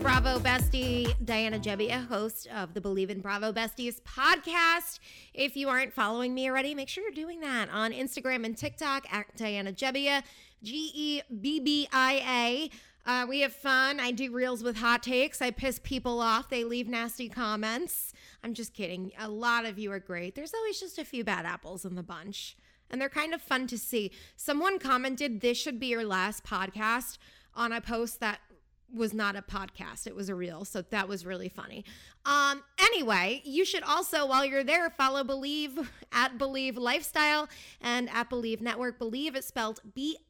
Bravo bestie, Diana Gebbia, host of the Bleav in Bravo Besties podcast. If you aren't following me already, make sure you're doing that on Instagram and TikTok at Diana Gebbia, G E B B I A. Uh, we have fun. I do reels with hot takes. I piss people off. They leave nasty comments. I'm just kidding. A lot of you are great. There's always just a few bad apples in the bunch, and they're kind of fun to see. Someone commented, This should be your last podcast on a post that was not a podcast. It was a reel so that was really funny. Um anyway you should also while you're there follow Bleav at Bleav lifestyle and at Bleav network. Bleav is spelled b-l-e-a-v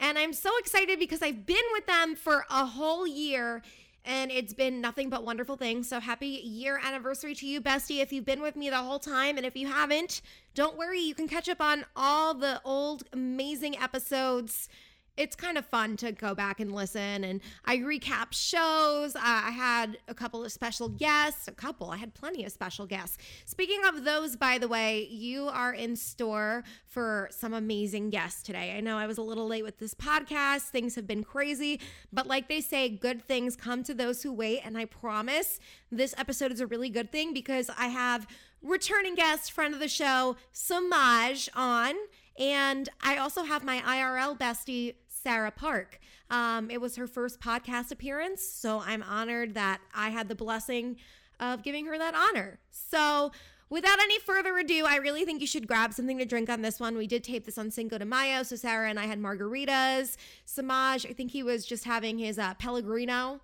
and i'm so excited because i've been with them for a whole year and it's been nothing but wonderful things. So happy year anniversary to you, bestie. If you've been with me the whole time, and if you haven't, don't worry, you can catch up on all the old amazing episodes it's kind of fun to go back and listen. And I recap shows. Uh, I had a couple of special guests, a couple, I had plenty of special guests. Speaking of those, by the way, you are in store for some amazing guests today. I know I was a little late with this podcast, things have been crazy, but like they say, good things come to those who wait. And I promise this episode is a really good thing because I have returning guest, friend of the show, Samaj on. And I also have my IRL bestie, Sarah Park. Um, it was her first podcast appearance, so I'm honored that I had the blessing of giving her that honor. So, without any further ado, I really think you should grab something to drink on this one. We did tape this on Cinco de Mayo, so Sarah and I had margaritas. Samaj, I think he was just having his uh, Pellegrino,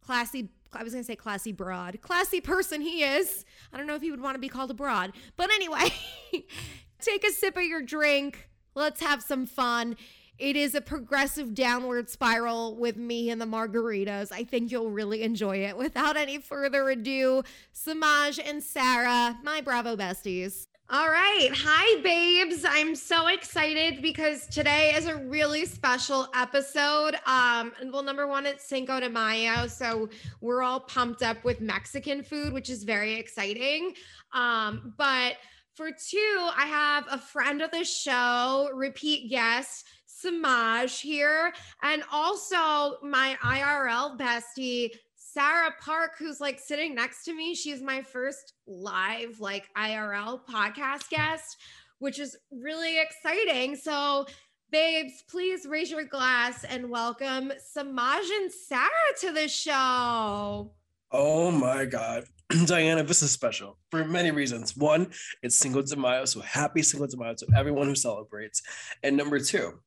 classy. I was gonna say classy broad, classy person he is. I don't know if he would want to be called a broad, but anyway, take a sip of your drink. Let's have some fun. It is a progressive downward spiral with me and the margaritas. I think you'll really enjoy it. Without any further ado, Samaj and Sarah, my Bravo besties. All right. Hi, babes. I'm so excited because today is a really special episode. Um, well, number one, it's Cinco de Mayo. So we're all pumped up with Mexican food, which is very exciting. Um, but for two, I have a friend of the show, repeat guest, Samaj here, and also my IRL bestie, Sarah Park, who's like sitting next to me. She's my first live, like IRL podcast guest, which is really exciting. So, babes, please raise your glass and welcome Samaj and Sarah to the show. Oh my God. Diana, this is special for many reasons. One, it's Cinco de Mayo, so happy Cinco de Mayo to everyone who celebrates. And number two,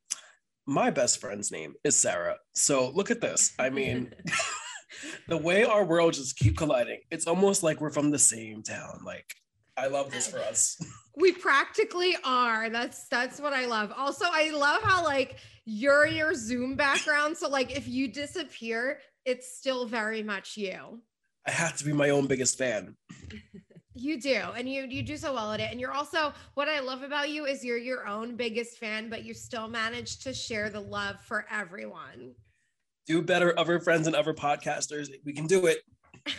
my best friend's name is Sarah. So look at this. I mean, the way our worlds just keep colliding, it's almost like we're from the same town. Like, I love this for us. We practically are. That's that's what I love. Also, I love how like you're your Zoom background. So like if you disappear, it's still very much you. I have to be my own biggest fan. You do, and you you do so well at it. And you're also what I love about you is you're your own biggest fan, but you still manage to share the love for everyone. Do better, other friends and other podcasters. We can do it.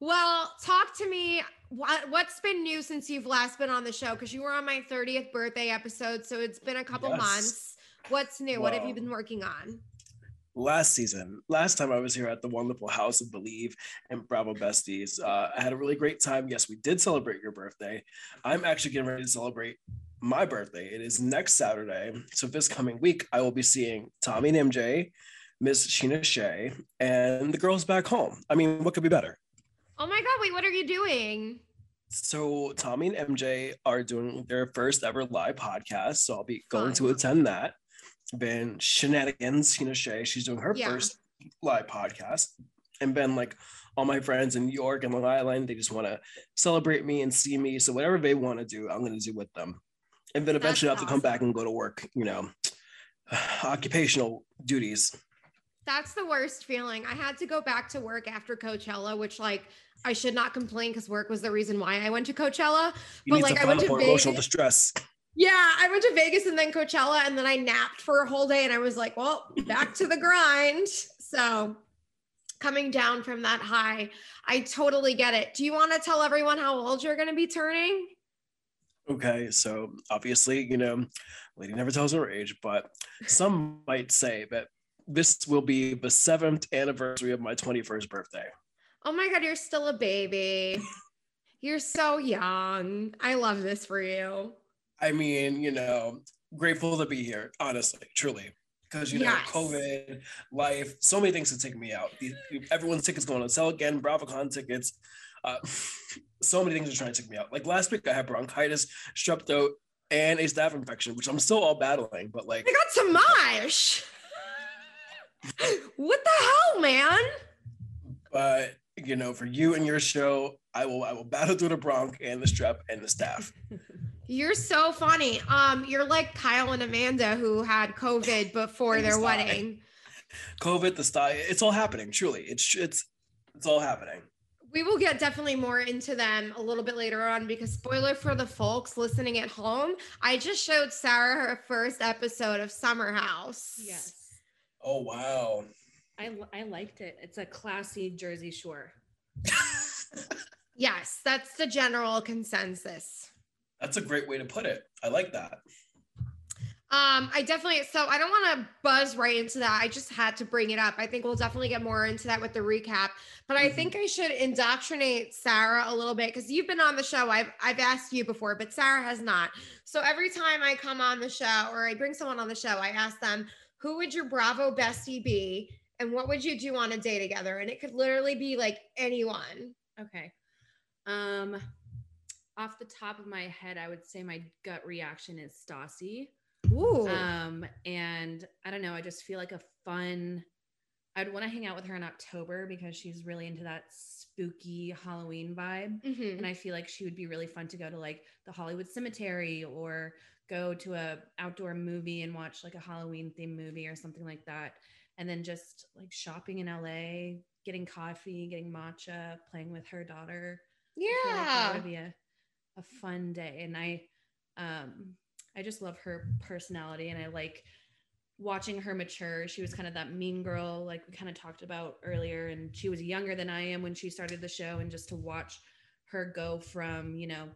well, talk to me. What what's been new since you've last been on the show? Because you were on my 30th birthday episode, so it's been a couple yes. months. What's new? Wow. What have you been working on? Last season, last time I was here at the wonderful House of Bleav and Bravo Besties, uh, I had a really great time. Yes, we did celebrate your birthday. I'm actually getting ready to celebrate my birthday. It is next Saturday. So this coming week, I will be seeing Tommy and MJ, Miss Sheena Shay, and the girls back home. I mean, what could be better? Oh my God, wait, what are you doing? So Tommy and MJ are doing their first ever live podcast. So I'll be going to attend that been shenanigans, you know, Shay, she's doing her yeah. first live podcast. And been like all my friends in New York and Long Island, they just want to celebrate me and see me. So whatever they want to do, I'm going to do with them. And then eventually That's I have awesome. to come back and go to work, you know, occupational duties. That's the worst feeling. I had to go back to work after Coachella, which like I should not complain because work was the reason why I went to Coachella. You but like I went to Vegas. emotional distress Yeah, I went to Vegas and then Coachella, and then I napped for a whole day, and I was like, well, back to the grind. So coming down from that high, I totally get it. Do you want to tell everyone how old you're going to be turning? Okay, so obviously, you know, lady never tells her age, but some might say that this will be the seventh anniversary of my 21st birthday. Oh my God, you're still a baby. you're so young. I love this for you. I mean, you know, grateful to be here, honestly, truly. Because, you know, yes. COVID, life, so many things have taken me out. Everyone's tickets going on sale again, BravoCon tickets. Uh, so many things are trying to take me out. Like last week, I had bronchitis, strep throat, and a staph infection, which I'm still all battling. But like, I got Tamash. what the hell, man? But you know, for you and your show, I will I will battle through the bronch and the strep and the staph. You're so funny. Um, you're like Kyle and Amanda who had COVID before their wedding. COVID, the style, it's all happening. Truly, it's it's it's all happening. We will get definitely more into them a little bit later on because spoiler for the folks listening at home, I just showed Sarah her first episode of Summer House. Yes. Oh wow. I I liked it. It's a classy Jersey Shore. yes, that's the general consensus. That's a great way to put it. I like that. Um, I definitely so I don't want to buzz right into that. I just had to bring it up. I think we'll definitely get more into that with the recap. But I mm-hmm. think I should indoctrinate Sarah a little bit because you've been on the show. I've I've asked you before, but Sarah has not. So every time I come on the show or I bring someone on the show, I ask them, who would your Bravo bestie be? And what would you do on a day together? And it could literally be like anyone. Okay. Um off the top of my head, I would say my gut reaction is Stassi Ooh. Um, and I don't know, I just feel like a fun I'd want to hang out with her in October because she's really into that spooky Halloween vibe. Mm-hmm. And I feel like she would be really fun to go to like the Hollywood Cemetery or go to a outdoor movie and watch like a Halloween themed movie or something like that. And then just like shopping in LA, getting coffee, getting matcha, playing with her daughter. Yeah. Like that would be a, a fun day. And I um I just love her personality and I like watching her mature. She was kind of that mean girl, like we kind of talked about earlier. And she was younger than I am when she started the show. And just to watch her go from, you know,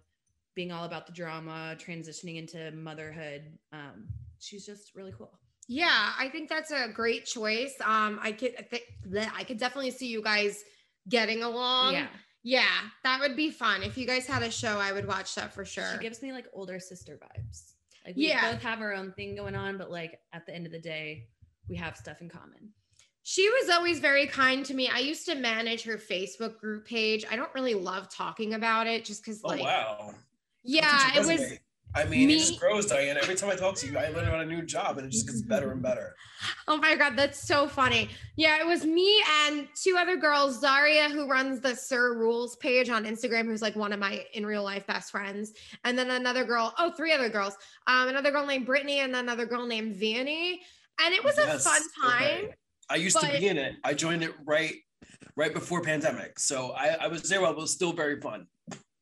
being all about the drama, transitioning into motherhood, um, she's just really cool. Yeah, I think that's a great choice. Um, I could th- I could definitely see you guys getting along. Yeah. Yeah, that would be fun. If you guys had a show, I would watch that for sure. She gives me like older sister vibes. Like we yeah. both have our own thing going on, but like at the end of the day, we have stuff in common. She was always very kind to me. I used to manage her Facebook group page. I don't really love talking about it just because, oh, like, wow. Yeah, it was. I mean, me, it just grows, Diane. Every time I talk to you, I learn about a new job and it just gets better and better. Oh my God, that's so funny. Yeah, it was me and two other girls, Zaria, who runs the Sir Rules page on Instagram, who's like one of my in real life best friends. And then another girl, oh, three other girls, um, another girl named Brittany and another girl named Vanny. And it was yes, a fun time. Okay. I used but, to be in it. I joined it right right before pandemic. So I, I was there while it was still very fun.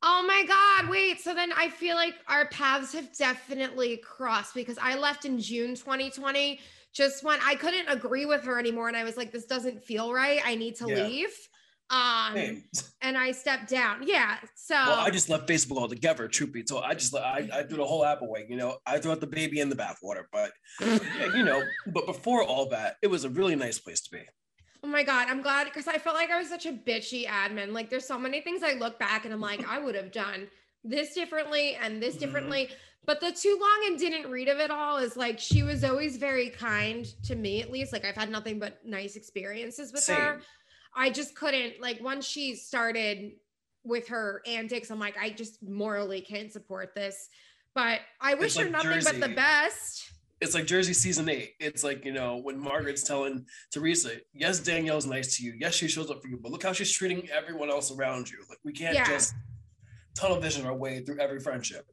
Oh my God. Wait. So then I feel like our paths have definitely crossed because I left in June 2020, just when I couldn't agree with her anymore. And I was like, this doesn't feel right. I need to yeah. leave. Um, Same. and I stepped down. Yeah. So well, I just left Facebook altogether, truth be told. I just I, I threw the whole app away. You know, I threw out the baby in the bathwater. But you know, but before all that, it was a really nice place to be. Oh my God, I'm glad because I felt like I was such a bitchy admin. Like, there's so many things I look back and I'm like, I would have done this differently and this mm-hmm. differently. But the too long and didn't read of it all is like she was always very kind to me, at least. Like, I've had nothing but nice experiences with Same. her. I just couldn't, like, once she started with her antics, I'm like, I just morally can't support this. But I wish her nothing Jersey. but the best it's like Jersey season eight. It's like, you know, when Margaret's telling Teresa, yes, Danielle's nice to you. Yes, she shows up for you, but look how she's treating everyone else around you. Like we can't yeah. just tunnel vision our way through every friendship.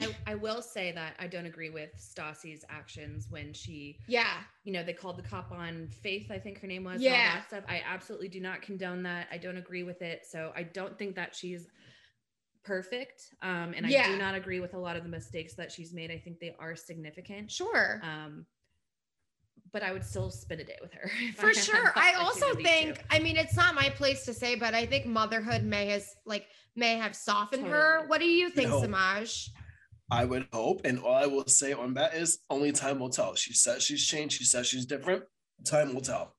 I, I will say that I don't agree with Stassi's actions when she, yeah, you know, they called the cop on Faith, I think her name was. Yeah. stuff. I absolutely do not condone that. I don't agree with it. So I don't think that she's perfect. Um, and I Yeah. do not agree with a lot of the mistakes that she's made. I think they are significant. Sure. Um, but I would still spend a day with her. For had sure. I also think, to. I mean, it's not my place to say, but I think motherhood may has like may have softened her. What do you think, No. Samaj? I would hope, and all I will say on that is only time will tell. She says she's changed. She says she's different. Time will tell.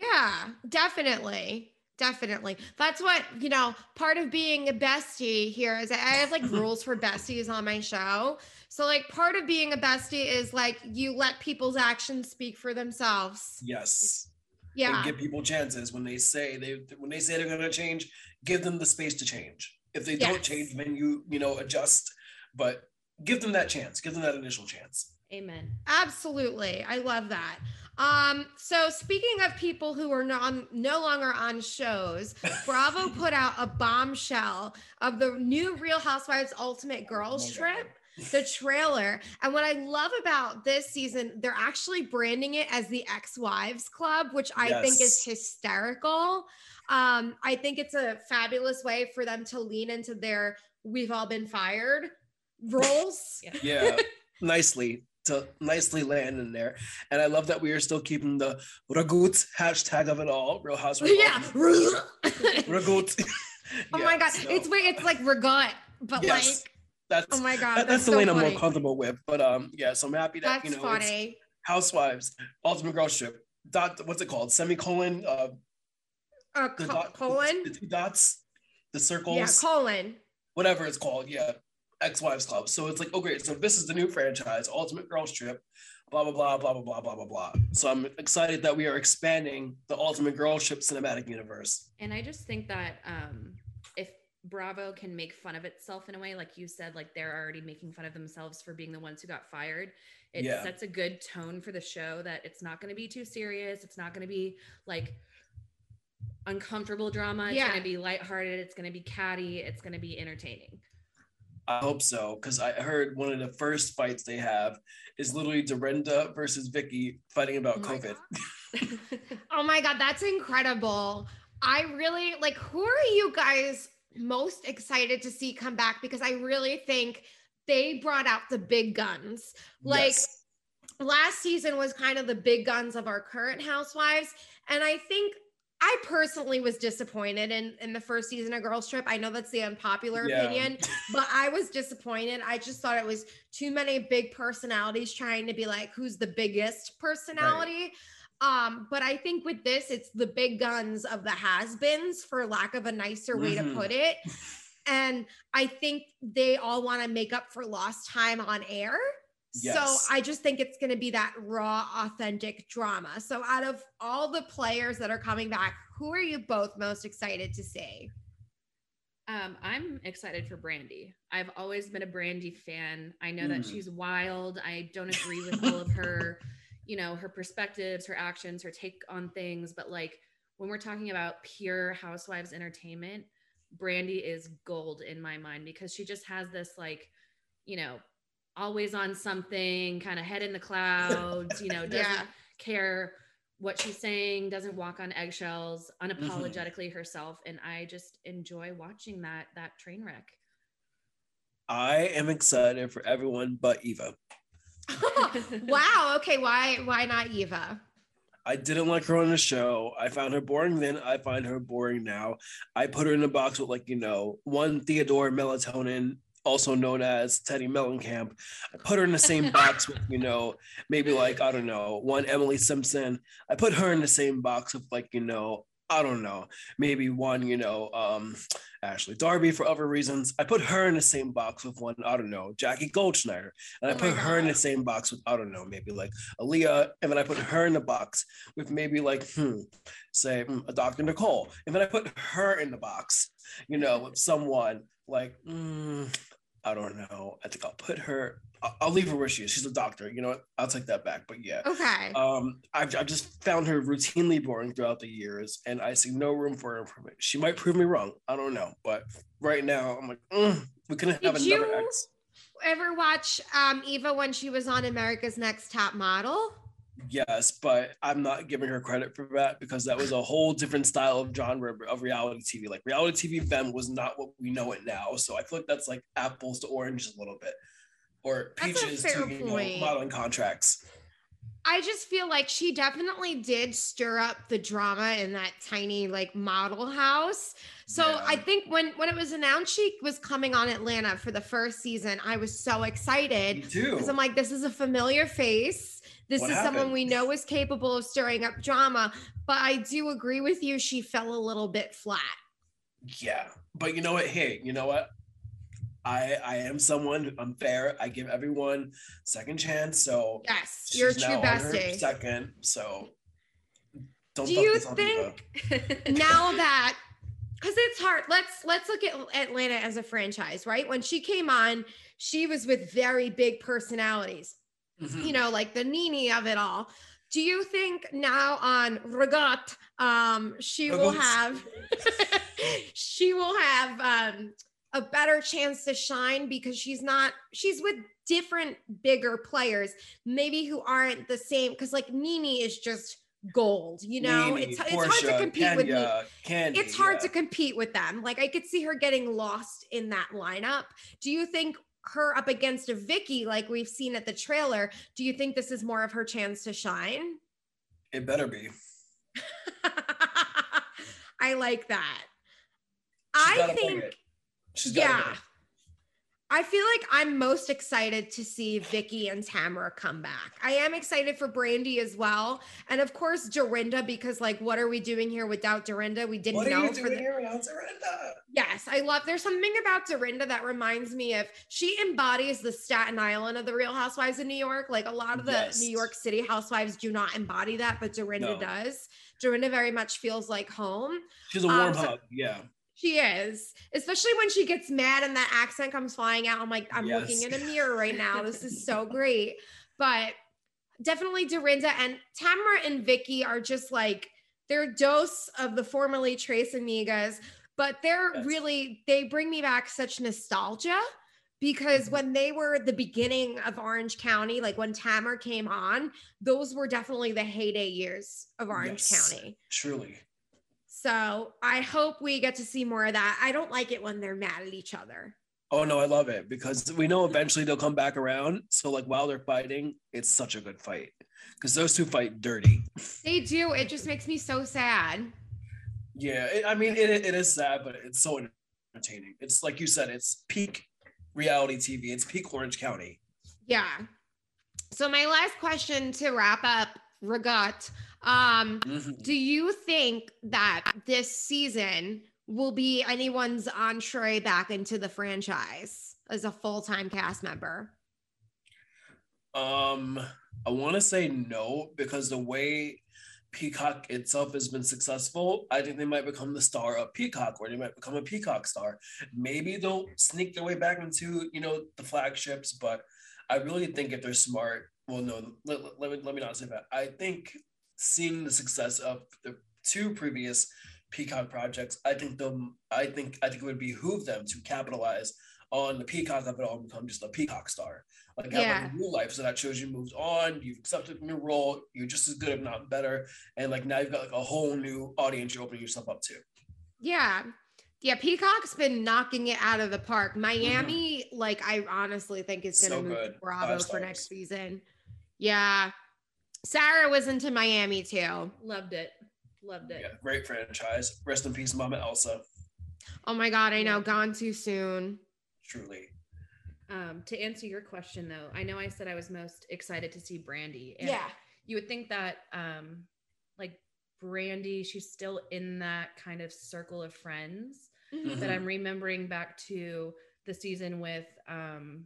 Yeah, definitely. Definitely. That's what, you know, part of being a bestie here is I have like rules for besties on my show. So, like, part of being a bestie is like you let people's actions speak for themselves. Yes. Yeah. And give people chances when they say they when they say they're gonna change. Give them the space to change. If they don't change, then you you know adjust. But give them that chance. Give them that initial chance. Amen. Absolutely. I love that. Um, so speaking of people who are non no longer on shows, Bravo put out a bombshell of the new Real Housewives Ultimate Girls Oh my God. Trip, the trailer. And what I love about this season, they're actually branding it as the Ex-Wives Club, which I think is hysterical. Um, I think it's a fabulous way for them to lean into their we've all been fired roles. Yeah. Yeah. nicely to nicely land in there. And I love that we are still keeping the Ragut hashtag of it all. Real Housewives. yeah. Ragut. Oh my god, so it's weird. It's like regut, but Yes. like, that's oh my god, that- that's, that's the so lane I'm more comfortable with. But um, yeah, so I'm happy that That's you know funny. Housewives, Ultimate Girl Trip, dot what's it called? Semicolon, uh Uh, the co- dot colon. the two dots, the circles, Yeah, colon. whatever it's called. Yeah. Ex-Wives Club. So it's like, oh great. So this is the new franchise, Ultimate Girls Trip, blah blah blah blah blah blah blah blah blah. So I'm excited that we are expanding the Ultimate Girls Trip cinematic universe. And I just think that um, if Bravo can make fun of itself in a way, like you said, like they're already making fun of themselves for being the ones who got fired, it Yeah. sets a good tone for the show that it's not going to be too serious. It's not going to be like uncomfortable drama. It's Yeah. going to be lighthearted. It's going to be catty. It's going to be entertaining. I hope so, because I heard one of the first fights they have is literally Dorinda versus Vicki fighting about Oh COVID. Oh my god, that's incredible. I really like. Who are you guys most excited to see come back? Because I really think they brought out the big guns. Like Yes. last season was kind of the big guns of our current housewives and i think i personally was disappointed in in the first season of girls trip. I know that's the unpopular Yeah. opinion but i was disappointed. I just thought it was too many big personalities trying to be like who's the biggest personality. Um but i think with this it's the big guns of the has-beens for lack of a nicer way Mhm. to put it. And i think they all want to make up for lost time on air so I just think it's going to be that raw, authentic drama. So out of all the players that are coming back, who are you both most excited to see? Um, I'm excited for Brandi. I've always been a Brandi fan. I know that Mm. she's wild. I don't agree with all of her, you know, her perspectives, her actions, her take on things. But like when we're talking about pure housewives entertainment, Brandi is gold in my mind because she just has this like, you know, always on something, kind of head in the clouds, you know, doesn't Yeah. care what she's saying, doesn't walk on eggshells, mm-hmm. unapologetically herself. And I just enjoy watching that that train wreck. I am excited for everyone but Eva. wow. Okay. Why? Why not Eva? I didn't like her on the show. I found her boring then. I find her boring now. I put her in a box with like, you know, one Theodore Melatonin, also known as Teddi Mellencamp. I put her in the same box with, you know, maybe like, I don't know, one Emily Simpson. I put her in the same box with like, you know, I don't know, maybe one, you know, um, Ashley Darby for other reasons. I put her in the same box with one, I don't know, Jackie Goldschneider. And I Oh put her in the same box with, I don't know, maybe like Aaliyah. And then I put her in the box with maybe like, hmm, say mm, a Dr. Nicole. And then I put her in the box, you know, with someone like, mm, I don't know. I think I'll put her, I'll, I'll leave her where she is. She's a doctor. You know what? I'll take that back. But yeah. Okay. Um, I've, I've just found her routinely boring throughout the years, and I see no room for improvement. She might prove me wrong. I don't know, but right now I'm like, mm, we couldn't have Did another you- X. Ever watch um, Eva when she was on America's Next Top Model? Yes, but I'm not giving her credit for that because that was a whole different style of genre of reality TV. Like reality TV then was not what we know it now. So I feel like that's like apples to oranges a little bit, or peaches to you know, modeling contracts. I just feel like she definitely did stir up the drama in that tiny like model house. So yeah. I think when when it was announced she was coming on Atlanta for the first season, I was so excited because I'm like, this is a familiar face. This what is happened? someone we know is capable of stirring up drama. But I do agree with you; she fell a little bit flat. Yeah, but you know what? Hey, you know what? I I am someone I'm fair. I give everyone second chance. So yes, you're a true bestie. Second, so don't. Do you think now that because it's hard? Let's let's look at Atlanta as a franchise, right? When she came on, she was with very big personalities. Mm-hmm. You know, like the Nene of it all. Do you think now on Regat, um, she will have she will have um a better chance to shine because she's not she's with different bigger players maybe who aren't the same because like Nene is just gold you know Nene, it's, it's hard to compete Kenya, with me Candy, it's hard yeah. to compete with them like I could see her getting lost in that lineup do you think her up against a Vicki like we've seen at the trailer do you think this is more of her chance to shine? It better be. I like that. She's I think yeah. I feel like I'm most excited to see Vicky and Tamara come back. I am excited for Brandi as well, and of course Dorinda because like, what are we doing here without Dorinda? We didn't what know. What are you doing the- here without Dorinda? Yes, I love. There's something about Dorinda that reminds me of. She embodies the Staten Island of the Real Housewives of New York. Like a lot of the yes. New York City housewives do not embody that, but Dorinda no. does. Dorinda very much feels like home. She's a warm um, hug. Yeah. She is, especially when she gets mad and that accent comes flying out. I'm like, I'm yes. looking in a mirror right now. This is so great. But definitely Dorinda and Tamara and Vicki are just like they're dose of the formerly Tres Amigas, but they're yes. really they bring me back such nostalgia because mm-hmm. when they were the beginning of Orange County, like when Tamara came on, those were definitely the heyday years of Orange yes, County. Truly. So I hope we get to see more of that. I don't like it when they're mad at each other. Oh no, I love it because we know eventually they'll come back around. So like while they're fighting, it's such a good fight because those two fight dirty. They do. It just makes me so sad. Yeah, it, I mean it, it is sad, but it's so entertaining. It's like you said, it's peak reality TV. It's peak Orange County. Yeah. So my last question to wrap up Regat um, mm-hmm. Do you think that this season will be anyone's entree back into the franchise as a full time cast member? Um, I want to say no because the way Peacock itself has been successful, I think they might become the star of Peacock, or they might become a Peacock star. Maybe they'll sneak their way back into you know the flagships, but I really think if they're smart, well, no, let, let, me, let me not say that. I think seeing the success of the two previous Peacock projects, I think them I think I think it would behoove them to capitalize on the Peacock of it all and become just a Peacock star. Like have yeah. like a new life. So that shows you moved on, you've accepted a new role, you're just as good, if not better. And like now you've got like a whole new audience you're opening yourself up to. Yeah. Yeah, Peacock's been knocking it out of the park. Miami, mm-hmm. like I honestly think is gonna so move. Bravo for next season. Yeah. Sarah was into Miami too. Loved it. Loved it. Yeah, great franchise. Rest in peace, Mama Elsa. Oh my God, I know. Gone too soon. Truly. Um, to answer your question though, I know I said I was most excited to see Brandi. And yeah. You would think that um like Brandi, she's still in that kind of circle of friends mm-hmm. that I'm remembering back to the season with um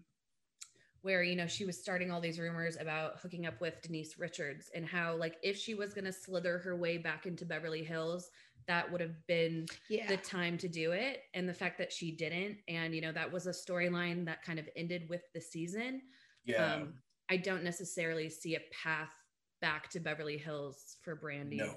where you know she was starting all these rumors about hooking up with Denise Richards and how like if she was going to slither her way back into Beverly Hills that would have been yeah. the time to do it and the fact that she didn't and you know that was a storyline that kind of ended with the season yeah um, I don't necessarily see a path back to Beverly Hills for Brandi no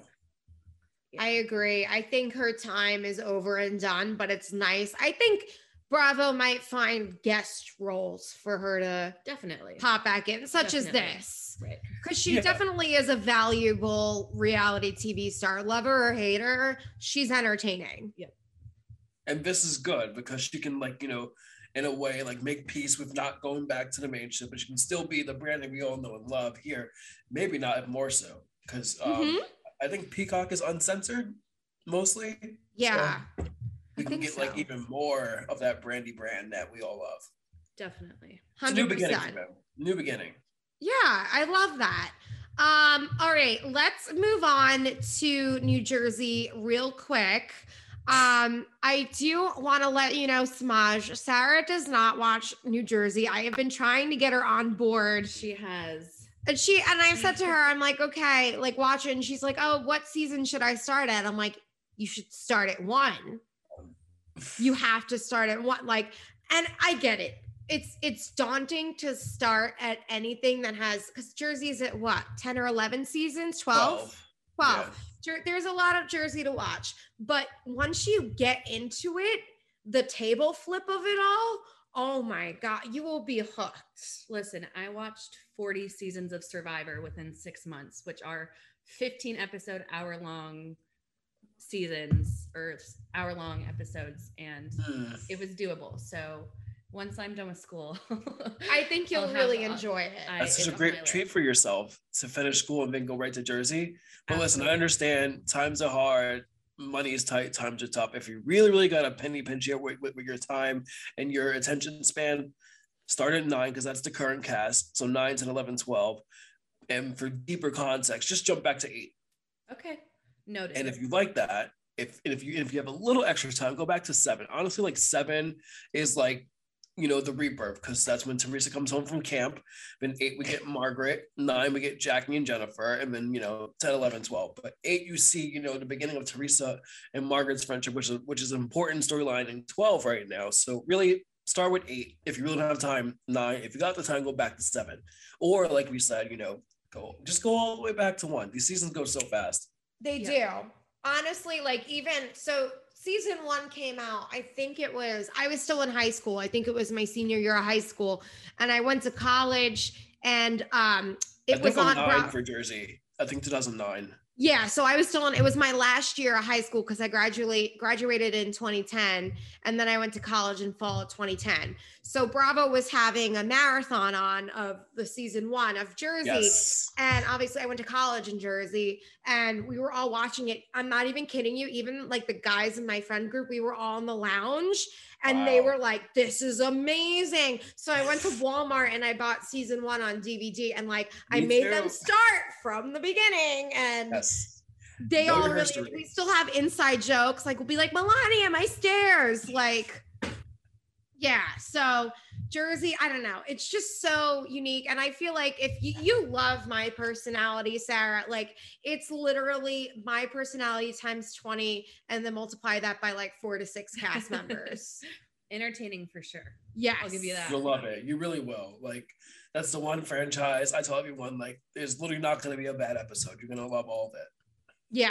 yeah. I agree. I think her time is over and done, but it's nice. I think Bravo might find guest roles for her to definitely pop back in, such definitely. as this. Right. Because she yeah. definitely is a valuable reality TV star. Lover or hater, she's entertaining. Yep. And this is good because she can like, you know, in a way like make peace with not going back to the main ship, but she can still be the brand that we all know and love here. Maybe not more so. Because um, mm-hmm. I think Peacock is uncensored mostly. Yeah. So we can get so. like even more of that brandy brand that we all love. Definitely. It's a new beginning New beginning. Yeah, I love that. Um, all right, let's move on to New Jersey real quick. Um, I do want to let you know, Smaj, Sarah does not watch New Jersey. I have been trying to get her on board. She has. And she and I said to her, I'm like, okay, like watch it. And she's like, oh, what season should I start at? I'm like, you should start at one. You have to start at one. Like, and I get it. It's it's daunting to start at anything that has because Jersey's at what 10 or 11 seasons, 12? 12. 12. Yeah. There's a lot of Jersey to watch. But once you get into it, the table flip of it all, oh my God, you will be hooked. Listen, I watched 40 seasons of Survivor within six months, which are 15 episode hour long seasons or hour long episodes. And hmm. it was doable. So once I'm done with school, I think you'll really enjoy it. That's such a great treat for yourself to finish school and then go right to Jersey. But Absolutely. listen, I understand times are hard, money is tight, times are tough. If you really, really got a penny pinch here with, with, with your time and your attention span, start at nine because that's the current cast. So nine, 10, 11, 12. And for deeper context, just jump back to eight. Okay. And if you like that, if if you if you have a little extra time, go back to seven. Honestly, like seven is like you know, the rebirth, because that's when Teresa comes home from camp. Then eight, we get Margaret. Nine, we get Jackie and Jennifer. And then, you know, 10, 11, 12. But eight, you see, you know, the beginning of Teresa and Margaret's friendship, which is, which is an important storyline in 12 right now. So really start with eight. If you really don't have time, nine. If you got the time, go back to seven. Or like we said, you know, go just go all the way back to one. These seasons go so fast. They yeah. do. Honestly, like even so season one came out, I think it was, I was still in high school. I think it was my senior year of high school. And I went to college and um it was on Bra- for Jersey. I think 2009. Yeah, so I was still in it was my last year of high school because I graduate graduated in 2010 and then I went to college in fall of 2010. So Bravo was having a marathon on of the season 1 of Jersey yes. and obviously I went to college in Jersey and we were all watching it. I'm not even kidding you, even like the guys in my friend group, we were all in the lounge and wow. they were like this is amazing so i went to walmart and i bought season one on dvd and like Me i made too. them start from the beginning and yes. They all really we still have inside jokes like we'll be like melania my stairs like yeah so Jersey, I don't know. It's just so unique. And I feel like if you, you love my personality, Sarah, like it's literally my personality times 20 and then multiply that by like four to six cast members. Entertaining for sure. Yes. I'll give you that. You'll love it. You really will. Like that's the one franchise I tell everyone, like, there's literally not gonna be a bad episode. You're gonna love all of it. Yeah.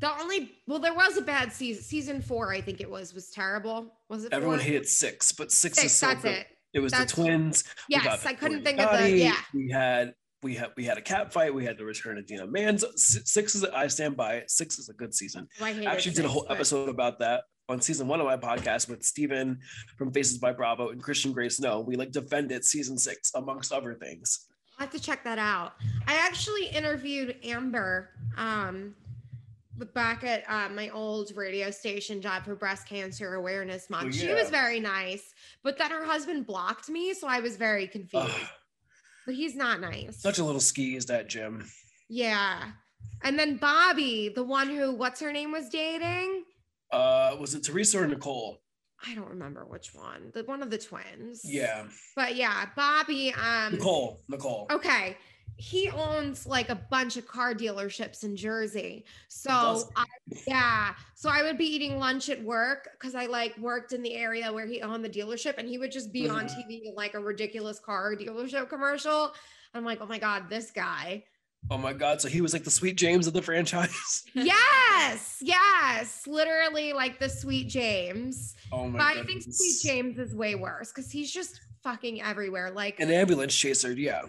The only well, there was a bad season. Season four, I think it was, was terrible. Was it? Everyone four? hated six, but six, six is so that's good. it. It was That's, the twins. Yes, I couldn't think of the yeah. We had we had we had a cat fight. We had the return of Dina Manzo. Six is I stand by it. Six is a good season. Oh, I actually six, did a whole but... episode about that on season one of my podcast with Steven from Faces by Bravo and Christian Grace. No, we like defended season six amongst other things. I have to check that out. I actually interviewed Amber um, back at uh, my old radio station job for breast cancer awareness month. Oh, yeah. She was very nice, but then her husband blocked me, so I was very confused. but he's not nice. Such a little ski is that Jim. Yeah. And then Bobby, the one who what's her name was dating? Uh was it Teresa or Nicole? I don't remember which one. The one of the twins. Yeah. But yeah, Bobby um Nicole, Nicole. Okay he owns like a bunch of car dealerships in Jersey. So I, yeah, so I would be eating lunch at work because I like worked in the area where he owned the dealership, and he would just be mm-hmm. on TV in like a ridiculous car dealership commercial. I'm like, oh my god, this guy. Oh my god! So he was like the Sweet James of the franchise. yes, yes, literally like the Sweet James. Oh my! But goodness. I think Sweet James is way worse because he's just fucking everywhere. Like an ambulance chaser. Yeah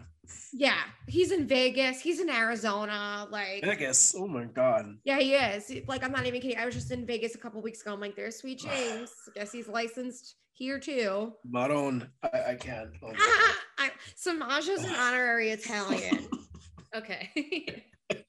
Yeah, he's in Vegas. He's in Arizona. Like Vegas. Oh my god. Yeah, he is. Like I'm not even kidding. I was just in Vegas a couple weeks ago. I'm like, there's Sweet James. Guess he's licensed here too. Not on. I, I can't. Oh I, Samaja's an honorary Italian. okay.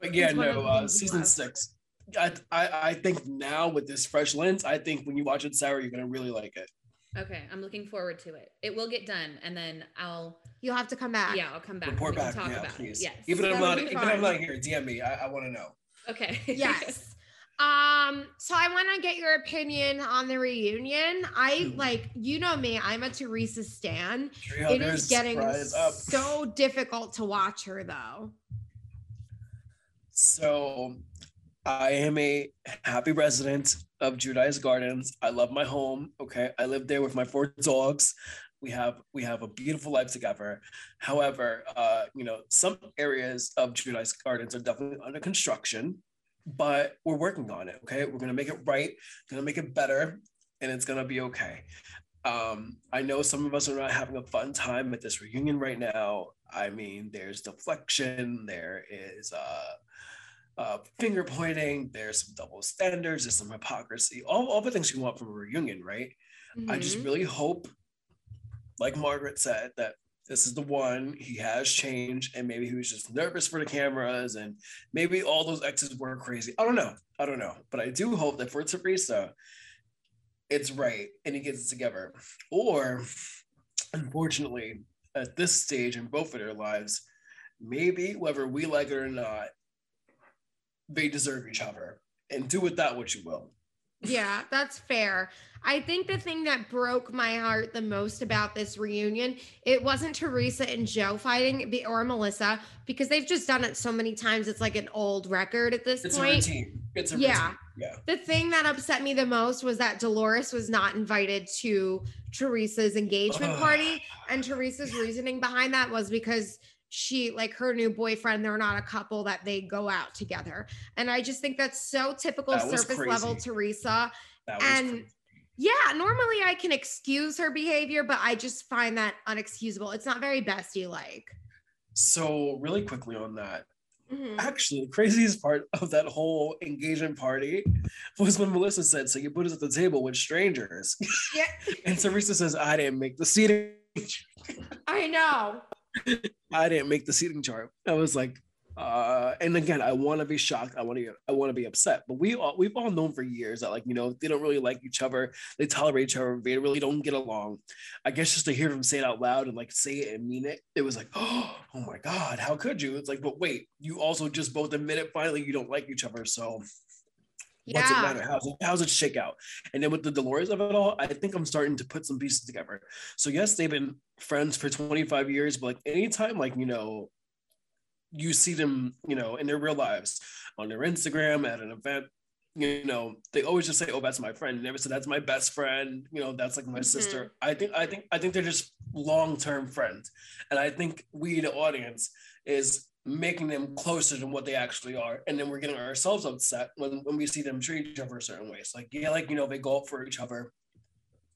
but yeah, no. Uh, season six. I, I I think now with this fresh lens, I think when you watch it, Sarah, you're gonna really like it. Okay, I'm looking forward to it. It will get done, and then I'll. You'll have to come back. Yeah, I'll come back. Report back. Talk yeah, about please. It. Yes. Even if I'm not, even if I'm not here, DM me. I, I want to know. Okay. yes. Um. So I want to get your opinion on the reunion. I like, you know me. I'm a Teresa Stan. It is getting so difficult to watch her though. So I am a happy resident of Giudice Gardens. I love my home. Okay. I live there with my four dogs. We have we have a beautiful life together. However, uh, you know, some areas of Giudice Gardens are definitely under construction, but we're working on it. Okay. We're gonna make it right, gonna make it better, and it's gonna be okay. Um, I know some of us are not having a fun time at this reunion right now. I mean, there's deflection, there is uh uh, finger pointing, there's some double standards, there's some hypocrisy, all, all the things you want from a reunion, right? Mm-hmm. I just mm-hmm. really hope, like Margaret said, that this is the one he has changed and maybe he was just nervous for the cameras and maybe all those exes were crazy. I don't know. I don't know. But I do hope that for Teresa, it's right and he gets it together. Or, unfortunately, at this stage in both of their lives, maybe whether we like it or not, they deserve each other and do with that what you will. Yeah, that's fair. I think the thing that broke my heart the most about this reunion, it wasn't Teresa and Joe fighting or Melissa because they've just done it so many times. It's like an old record at this it's point. It's a routine. It's a yeah. routine. Yeah. The thing that upset me the most was that Dolores was not invited to Teresa's engagement party. And Teresa's reasoning behind that was because she like her new boyfriend they're not a couple that they go out together and i just think that's so typical that surface level teresa and crazy. yeah normally i can excuse her behavior but i just find that unexcusable it's not very bestie like so really quickly on that mm-hmm. Actually, the craziest part of that whole engagement party was when Melissa said, "So you put us at the table with strangers." Yeah. and Teresa says, "I didn't make the seating." I know. I didn't make the seating chart. I was like, uh, and again, I want to be shocked. I want to, I want to be upset. But we all, we've all known for years that, like, you know, they don't really like each other. They tolerate each other. They really don't get along. I guess just to hear them say it out loud and like say it and mean it, it was like, oh, oh my god, how could you? It's like, but wait, you also just both admit it. Finally, you don't like each other. So yeah. What's it matter? How's it, how's it shake out? And then with the Dolores of it all, I think I'm starting to put some pieces together. So yes, they've been friends for 25 years, but like anytime, like, you know, you see them, you know, in their real lives on their Instagram at an event, you know, they always just say, "Oh, that's my friend." never say that's my best friend. You know, that's like my mm-hmm. sister. I think, I think, I think they're just long term friends, and I think we, the audience, is making them closer than what they actually are. And then we're getting ourselves upset when, when we see them treat each other a certain ways. Like, yeah, like, you know, they go up for each other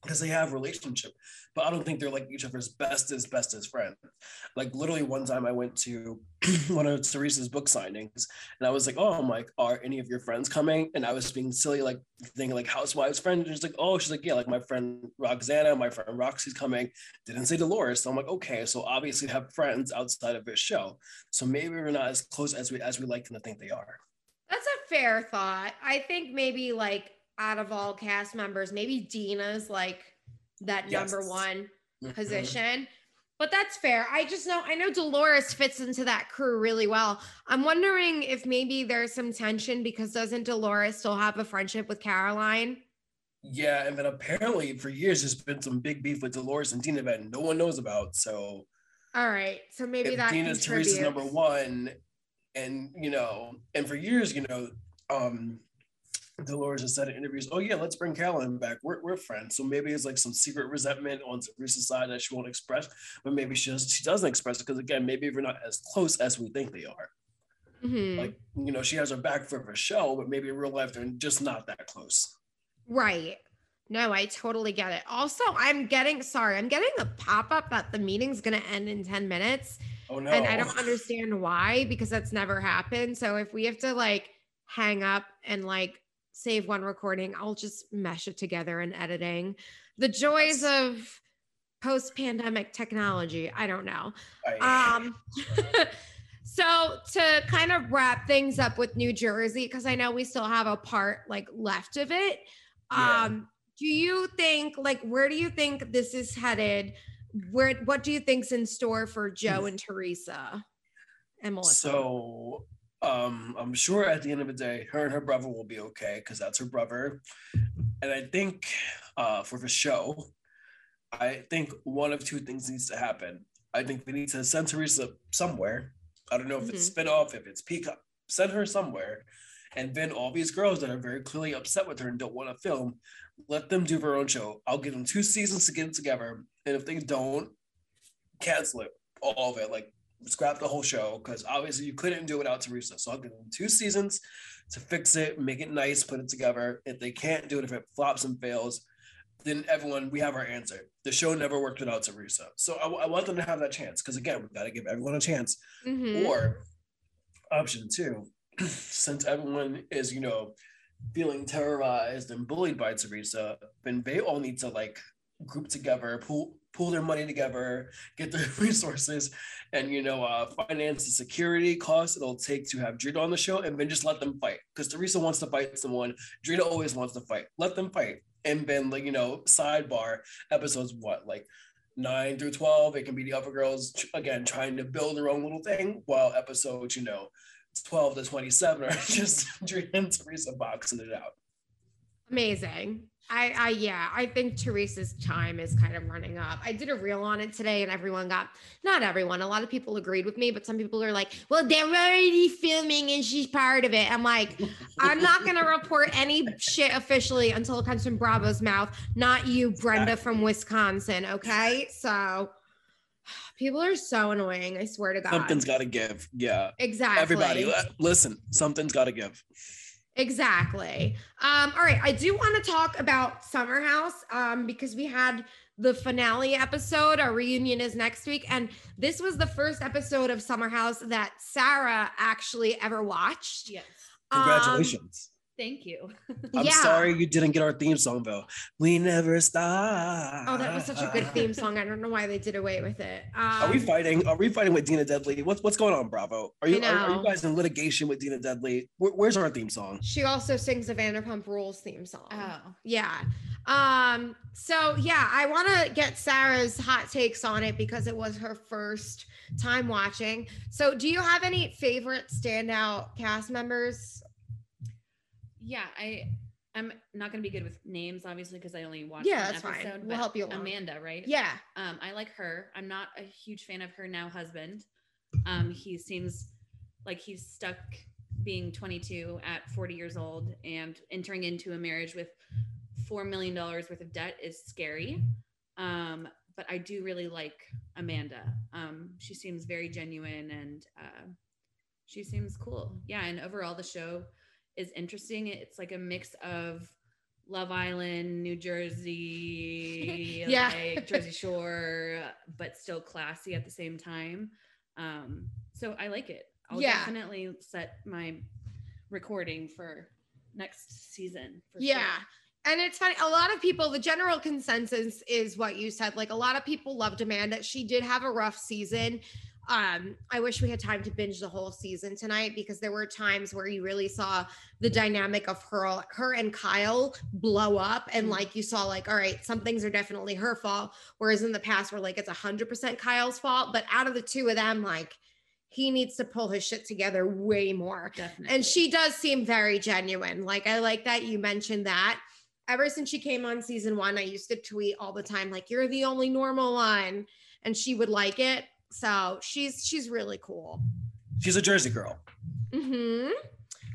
because they have relationship but i don't think they're like each other's best as best as friends. Like literally one time i went to one of teresa's book signings and i was like oh i'm like are any of your friends coming? And i was being silly like thinking like housewives friends and she's like oh she's like yeah like my friend roxana my friend roxy's coming. Didn't say dolores so i'm like okay so obviously have friends outside of this show so maybe we're not as close as we as we like to think they are. That's a fair thought. I think maybe like out of all cast members, maybe Dina's like that yes. number one mm-hmm. position. But that's fair. I just know I know Dolores fits into that crew really well. I'm wondering if maybe there's some tension because doesn't Dolores still have a friendship with Caroline? Yeah, and then apparently for years there's been some big beef with Dolores and Dina that no one knows about. So all right. So maybe that Dina's Teresa's number one. And you know, and for years, you know, um Dolores has said in interviews, "Oh yeah, let's bring Caroline back. We're, we're friends." So maybe it's like some secret resentment on Teresa's side that she won't express, but maybe she does, she doesn't express it because again, maybe we're not as close as we think they are. Mm-hmm. Like you know, she has her back for her show, but maybe in real life they're just not that close. Right. No, I totally get it. Also, I'm getting sorry, I'm getting a pop up that the meeting's going to end in 10 minutes. Oh no. And I don't understand why because that's never happened. So if we have to like hang up and like save one recording, I'll just mesh it together in editing. The joys of post pandemic technology. I don't know. Um So to kind of wrap things up with New Jersey, because I know we still have a part like left of it. Yeah. Um, do you think like where do you think this is headed? Where what do you think's in store for Joe and Teresa and Melissa? So um I'm sure at the end of the day, her and her brother will be okay because that's her brother. And I think uh for the show, I think one of two things needs to happen. I think they need to send Teresa somewhere. I don't know if it's spinoff, if it's Peacock, send her somewhere. And then all these girls that are very clearly upset with her and don't want to film, let them do their own show. I'll give them two seasons to get it together. And if they don't, cancel it, all of it. Like scrap the whole show because obviously you couldn't do it without Teresa. So I'll give them two seasons to fix it, make it nice, put it together. If they can't do it, if it flops and fails, then everyone, we have our answer. The show never worked without Teresa. So I, I want them to have that chance because again, we've got to give everyone a chance. Mhm. Or option two, since everyone is, you know, feeling terrorized and bullied by Teresa, then they all need to like group together, pool pool their money together, get their resources, and you know, uh, finance the security costs it'll take to have Drita on the show, and then just let them fight. Because Teresa wants to fight someone, Drita always wants to fight. Let them fight, and then like you know, sidebar episodes what like nine through 12 it can be the upper girls again trying to build their own little thing while episodes you know 12 to 27 are just Drita and Teresa boxing it out Amazing. I, I, yeah, I think Teresa's time is kind of running up. I did a reel on it today and everyone got, not everyone, a lot of people agreed with me, but some people are like, well, they're already filming and she's part of it. I'm like, I'm not going to report any shit officially until it comes from Bravo's mouth, not you, Brenda from Wisconsin. Okay. So people are so annoying. I swear to God. something's got to give yeah exactly. everybody listen something's got to give Exactly. Um, all right. I do want to talk about Summer House um, because we had the finale episode. Our reunion is next week. And this was the first episode of Summer House that Sarah actually ever watched. Yes. Um, congratulations Thank you. i'm yeah. sorry you didn't get our theme song though we never stop Oh, that was such a good theme song. I don't know why they did away with it. Um, are we fighting are we fighting with dina deadly what's what's going on bravo are you are, are you guys in litigation with dina deadly Where, where's our theme song She also sings the Vanderpump Rules theme song. Oh. Yeah. Um, so yeah, I want to get Sarah's hot takes on it because it was her first time watching. So do you have any favorite standout cast members? Yeah, I I'm not gonna be good with names, obviously, because I only watched Yeah, one that's fine. We'll help you along. Amanda, right? Yeah. Um, I like her. I'm not a huge fan of her now husband. Um, he seems like he's stuck being 22 at 40 years old and entering into a marriage with four million dollars worth of debt is scary. Um, but I do really like Amanda. Um, she seems very genuine and uh, she seems cool. Yeah, and overall the show is interesting. It's like a mix of Love Island, New Jersey, Yeah. like Jersey Shore, but still classy at the same time. Um, so I like it. I'll Yeah. definitely set my recording for next season. For Yeah. sure. And it's funny, a lot of people, the general consensus is what you said. Like a lot of people loved Amanda. She did have a rough season. Um, I wish we had time to binge the whole season tonight because there were times where you really saw the dynamic of her, her and Kyle blow up, and Mhm. like you saw, like, all right, some things are definitely her fault. Whereas in the past, where like it's hundred percent Kyle's fault, but out of the two of them, like he needs to pull his shit together way more. Definitely. And she does seem very genuine. Like I like that you mentioned that. Ever since she came on season one, I used to tweet all the time, like, you're the only normal one. And she would like it. So she's she's really cool. she's a jersey girl Mm-hmm.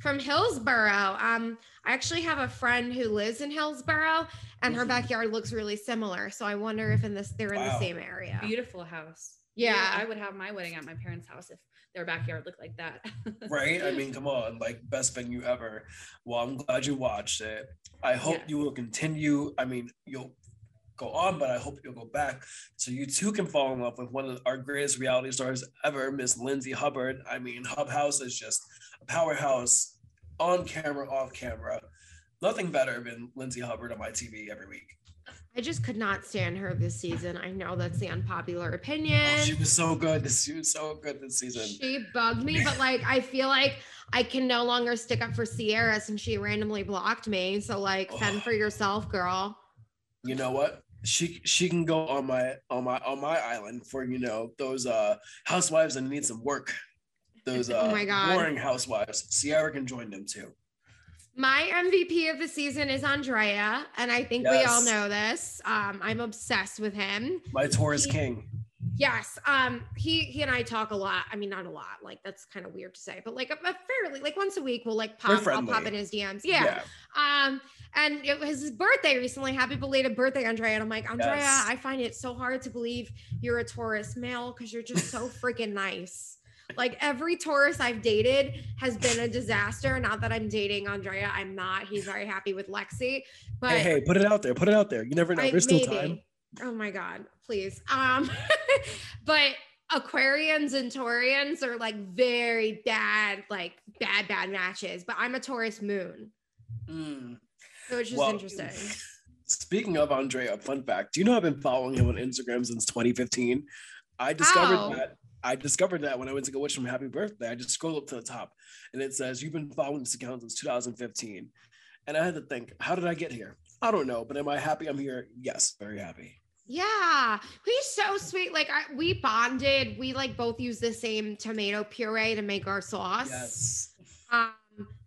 From Hillsboro. Um, I actually have a friend who lives in Hillsboro and her Mhm. backyard looks really similar. So I wonder if in this they're in the Wow. same area. beautiful house. Yeah, yeah, I would have my wedding at my parents' house if their backyard looked like that. right? I mean, come on, like best venue ever. Well, I'm glad you watched it. I hope yes. you will continue. I mean, you'll go on, but I hope you'll go back so you too can fall in love with one of our greatest reality stars ever, Miss Lindsay Hubbard. I mean, Hub House is just a powerhouse on camera, off camera. Nothing better than Lindsay Hubbard on my TV every week. I just could not stand her this season. I know that's the unpopular oh, opinion. Oh, she was so good. She was so good this season. She bugged me, but like I feel like I can no longer stick up for Ciara since she randomly blocked me. So like oh. fend for yourself, girl. You know what? She she can go on my on my on my island for you know those uh housewives that need some work. Those uh oh my God. boring housewives. Ciara can join them too. My MVP of the season is Andrea, and I think yes. we all know this. Um, I'm obsessed with him. My Taurus he, king. Yes. Um, he he and I talk a lot. I mean, not a lot. Like that's kind of weird to say, but like a, a fairly like once a week we'll like pop. I'll pop in his DMs. Yeah. yeah. Um, and it was his birthday recently. Happy belated birthday, Andrea. And I'm like, Andrea, yes. I find it so hard to believe you're a Taurus male because you're just so freaking nice. Like every Taurus I've dated has been a disaster. Not that I'm dating Andrea. I'm not. He's very happy with Lexi. But hey, hey put it out there. Put it out there. You never know. There's still time. Oh my God. Please. Um, but Aquarians and Taurians are like very bad, like bad, bad matches. But I'm a Taurus moon. Mm. So it's just well, interesting. Speaking of Andrea, fun fact. Do you know I've been following him on Instagram since 2015? I discovered oh. that I discovered that when I went to go wish him happy birthday. I just scrolled up to the top and it says, You've been following this account since 2015. And I had to think, How did I get here? I don't know, but am I happy I'm here? Yes, very happy. Yeah, he's so sweet. Like I, we bonded. We like both use the same tomato puree to make our sauce. Yes. Um,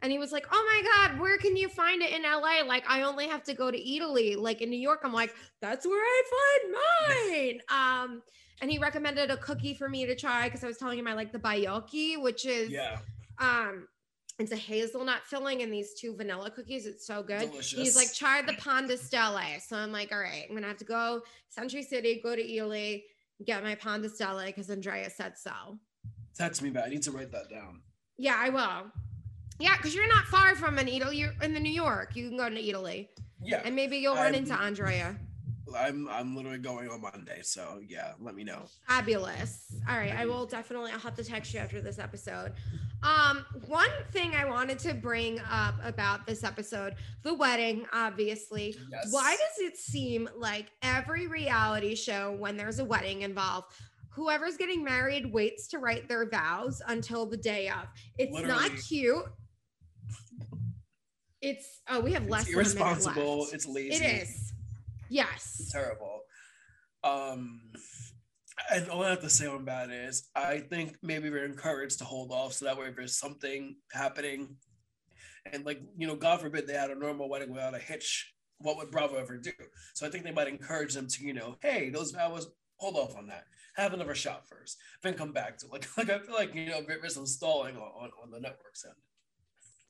and he was like, "Oh my god, where can you find it in LA? Like I only have to go to Italy. Like in New York, I'm like, that's where I find mine." um, and he recommended a cookie for me to try because I was telling him I like the Baiocchi, which is yeah. um it's a hazelnut filling and these two vanilla cookies. It's so good. Delicious. He's like, try the Pan di Stelle. So I'm like, all right, I'm gonna have to go Century City, go to Italy, get my Pan di Stelle because Andrea said so. Text me back. I need to write that down. Yeah, I will. Yeah, because you're not far from an Italy. You're in the New York. You can go to Italy. Yeah. And maybe you'll run I'm, into Andrea. I'm I'm literally going on Monday, so yeah, let me know. Fabulous. All right, I will definitely. I'll have to text you after this episode. Um, one thing I wanted to bring up about this episode, the wedding, obviously. Yes. Why does it seem like every reality show, when there's a wedding involved, whoever's getting married waits to write their vows until the day of? It's literally. not cute. It's oh, we have less. It's irresponsible. It's lazy. It is. Yes. It's terrible. Um, and all I have to say on that is I think maybe we're encouraged to hold off so that way if there's something happening and like you know, God forbid they had a normal wedding without a hitch, what would Bravo ever do? So I think they might encourage them to, you know, hey, those vows hold off on that. Have another shot first, then come back to like like I feel like you know there's some stalling on, on, on the network's end.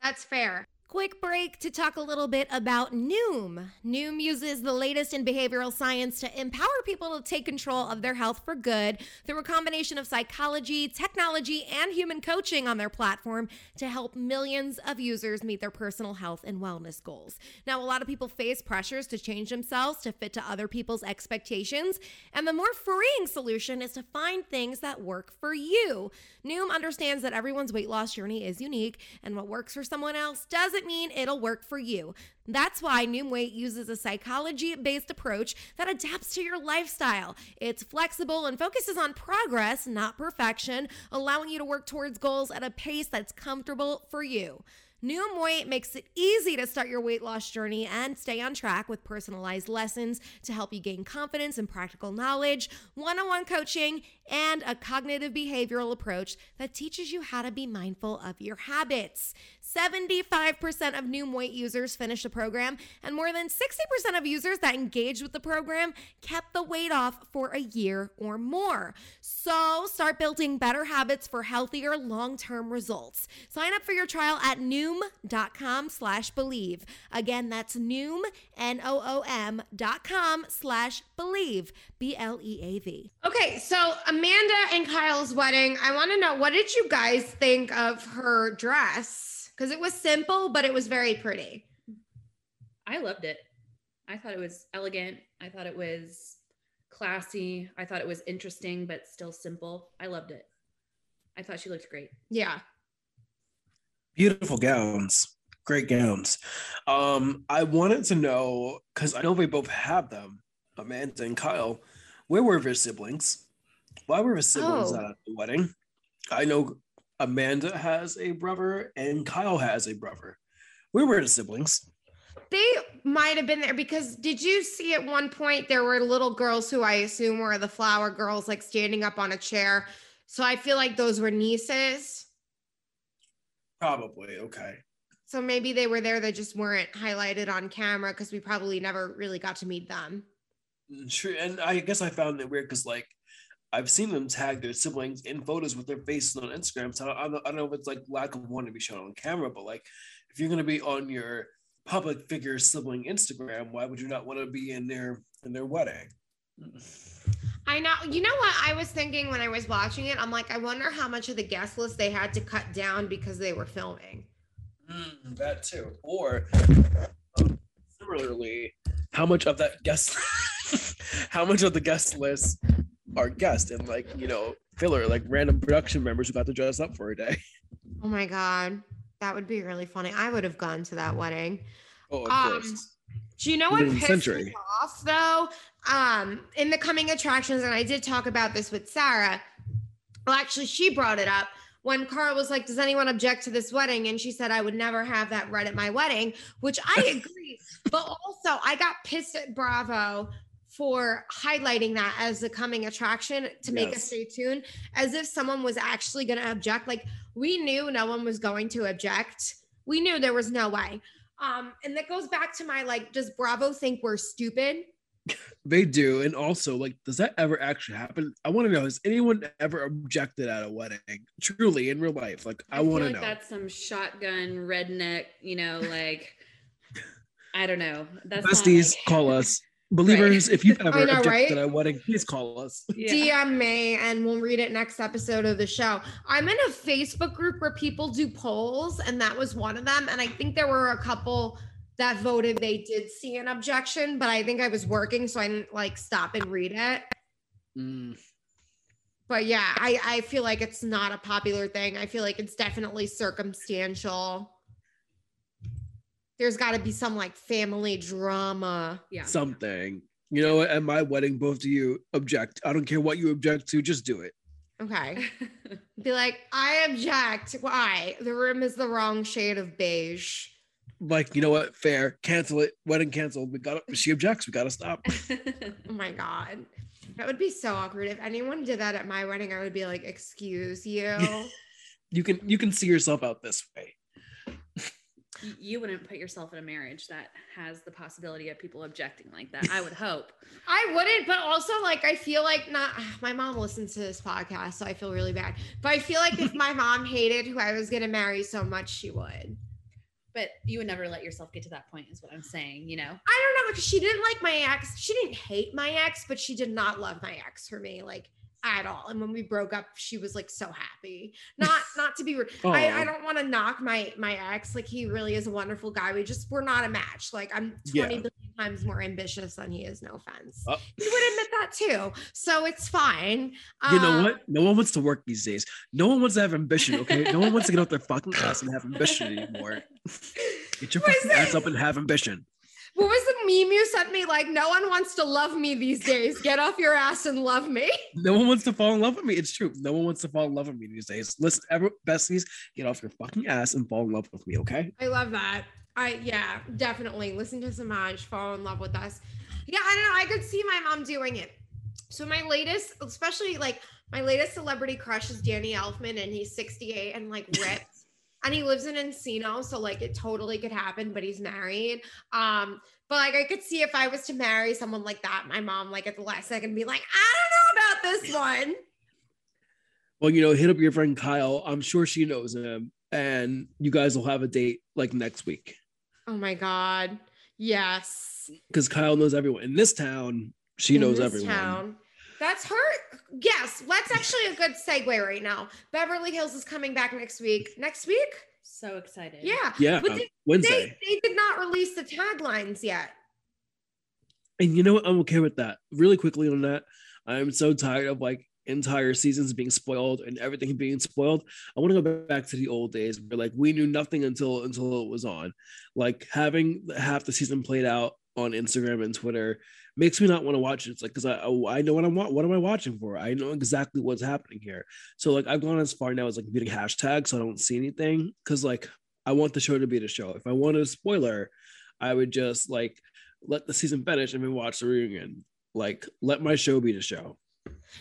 That's fair. Quick break to talk a little bit about Noom. Noom uses the latest in behavioral science to empower people to take control of their health for good through a combination of psychology, technology, and human coaching on their platform to help millions of users meet their personal health and wellness goals. Now, a lot of people face pressures to change themselves to fit to other people's expectations, and the more freeing solution is to find things that work for you. Noom understands that everyone's weight loss journey is unique, and what works for someone else doesn't mean it'll work for you. That's why Noom Weight uses a psychology based approach that adapts to your lifestyle. It's flexible and focuses on progress, not perfection, allowing you to work towards goals at a pace that's comfortable for you. Noom Weight makes it easy to start your weight loss journey and stay on track with personalized lessons to help you gain confidence and practical knowledge, one on one coaching, and a cognitive behavioral approach that teaches you how to be mindful of your habits. 75% of Noom Weight users finished the program, and more than 60% of users that engaged with the program kept the weight off for a year or more. So start building better habits for healthier long term results. Sign up for your trial at Noom noom.com slash bleav. Again, that's noom, N-O-O-M dot com slash bleav, B-L-E-A-V. Okay, so Amanda and Kyle's wedding, I want to know, what did you guys think of her dress? Because it was simple, but it was very pretty. I loved it. I thought it was elegant. I thought it was classy. I thought it was interesting, but still simple. I loved it. I thought she looked great. Yeah. Beautiful gowns. Great gowns. Um, I wanted to know because I know we both have them, Amanda and Kyle. Where were their siblings? Why were the siblings Oh. at the wedding? I know Amanda has a brother and Kyle has a brother. We were the siblings? They might have been there because did you see at one point there were little girls who I assume were the flower girls, like standing up on a chair? So I feel like those were nieces. Probably. Okay. So maybe they were there, they just weren't highlighted on camera because we probably never really got to meet them. True. And I guess I found it weird because like I've seen them tag their siblings in photos with their faces on Instagram. So I don't, I don't know if it's like lack of wanting to be shown on camera, but like if you're gonna be on your public figure sibling Instagram, why would you not want to be in their in their wedding? I know. You know what I was thinking when I was watching it? I'm like, I wonder how much of the guest list they had to cut down because they were filming. Mm, that too. Or um, similarly, how much of that guest how much of the guest list are guest and like, you know, filler, like random production members who got to dress up for a day. Oh my God. That would be really funny. I would have gone to that wedding. Oh, of Um, course. Do you know what pissed century. me off though? Um, in the coming attractions, and I did talk about this with Sarah. Well, actually, she brought it up when Carl was like, "Does anyone object to this wedding?" And she said, "I would never have that read at my wedding," which I agree. but also, I got pissed at Bravo for highlighting that as a coming attraction to make us stay tuned, as if someone was actually going to object. Like we knew no one was going to object. We knew there was no way. Um, and that goes back to my like, does Bravo think we're stupid? They do. And also, like, does that ever actually happen? I want to know, has anyone ever objected at a wedding? Truly in real life? Like, I, feel want to like know. that's some shotgun redneck, you know, like I don't know. That's not Besties, like- call us. Believers, if you've ever know, objected right? at a wedding, please call us. Yeah. DM me and we'll read it next episode of the show. I'm in a Facebook group where people do polls, and that was one of them. And I think there were a couple that voted they did see an objection, but I think I was working, so I didn't like stop and read it. Mm, But yeah, I, I feel like it's not a popular thing. I feel like it's definitely circumstantial. There's got to be some like family drama. Yeah. something. You know, at my wedding, both of you object. I don't care what you object to, just do it. Okay. Be like, I object. Why? The room is the wrong shade of beige. Like, you know what? Fair. Cancel it. Wedding canceled. We got to She objects. We got to stop. Oh my God. That would be so awkward. If anyone did that at my wedding, I would be like, excuse you. You can you can see yourself out this way. You wouldn't put yourself in a marriage that has the possibility of people objecting like that. I would hope. I wouldn't, but also like I feel like not my mom listens to this podcast, so I feel really bad. But I feel like if my mom hated who I was gonna marry so much, she would. But you would never let yourself get to that point, is what I'm saying, you know? I don't know because she didn't like my ex. She didn't hate my ex, but she did not love my ex for me, like at all. And when we broke up, she was like so happy. Not not to be rude. I, I don't want to knock my my ex. Like he really is a wonderful guy. We just we're not a match. Like I'm 20 Yeah. billion times more ambitious than he is, no offense. Uh, he would admit that too. So it's fine. You know Um, what? No one wants to work these days. No one wants to have ambition, okay? No one wants to get off their fucking ass and have ambition anymore. Get your fucking ass up and have ambition. What was the meme you sent me? Like, no one wants to love me these days. Get off your ass and love me. No one wants to fall in love with me. It's true. No one wants to fall in love with me these days. Listen, ever besties, get off your fucking ass and fall in love with me, okay? I love that. I yeah, definitely listen to Samaj, fall in love with us. Yeah, I don't know. I could see my mom doing it. So my latest, especially like my latest celebrity crush is Danny Elfman, and he's 68 and like ripped. And he lives in Encino, so like it totally could happen, but he's married. Um, but like I could see if I was to marry someone like that, my mom like at the last second be like, I don't know about this one. Well, you know, hit up your friend Kyle. I'm sure she knows him. and you guys will have a date like next week. Oh my god. Yes. Because Kyle knows everyone in this town. She In knows this everyone. town. That's her. Yes, that's actually a good segue right now. Beverly Hills is coming back next week. Next week? So excited. Yeah. Yeah, But they, Wednesday. they, they did not release the taglines yet. And you know what? I'm okay with that. Really quickly on that, I'm so tired of like entire seasons being spoiled and everything being spoiled. I want to go back to the old days where like we knew nothing until until it was on. Like having half the season played out on Instagram and Twitter makes me not want to watch it. It's like because I oh, I know what I'm what am I watching for? I know exactly what's happening here. So like I've gone as far now as like muting hashtags so I don't see anything because like I want the show to be the show. If I wanted a spoiler, I would just like let the season finish and then watch the reunion. Like let my show be the show.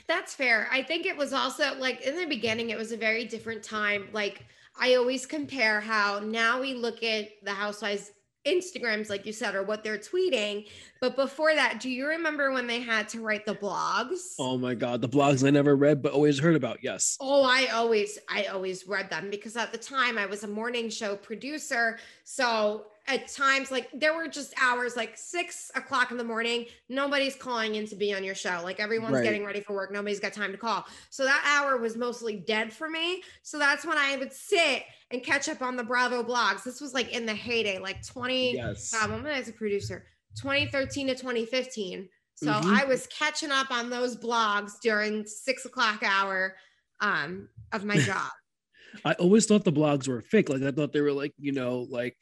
That's fair. I think it was also like in the beginning, it was a very different time. Like I always compare how now we look at the housewives Instagrams, like you said, or what they're tweeting. But before that, do you remember when they had to write the blogs? Oh my god, the blogs I never read but always heard about. Yes. Oh, I always, I always read them because at the time I was a morning show producer. So at times, like there were just hours, like six o'clock in the morning, nobody's calling in to be on your show. Like everyone's Right. getting ready for work, nobody's got time to call. So that hour was mostly dead for me. So that's when I would sit and catch up on the Bravo blogs. This was like in the heyday, like 20, Yes. um, when was I a producer? 2013 to 2015. So Mhm. I was catching up on those blogs during six o'clock hour um, of my job. I always thought the blogs were fake. Like I thought they were like, you know, like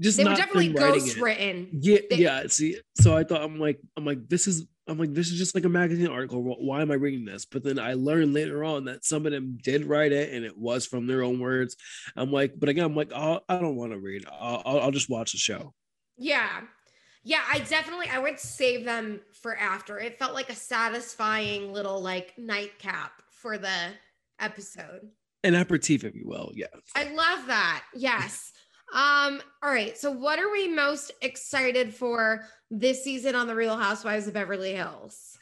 just they were definitely ghost written. Yeah, They- yeah. See, so I thought I'm like, I'm like, this is, I'm like, this is just like a magazine article. Why am I reading this? But then I learned later on that some of them did write it, and it was from their own words. I'm like, but again, I'm like, oh, I don't want to read. I'll, I'll, I'll just watch the show. Yeah. Yeah, I definitely I would save them for after. It felt like a satisfying little like nightcap for the episode. An aperitif, if you will. Yeah. I love that. Yes. Um all right. So what are we most excited for this season on the Real Housewives of Beverly Hills?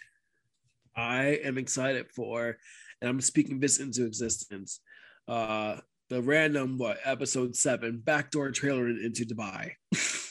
I am excited for, and I'm speaking this into existence. Uh, the random what episode seven backdoor trailer into Dubai.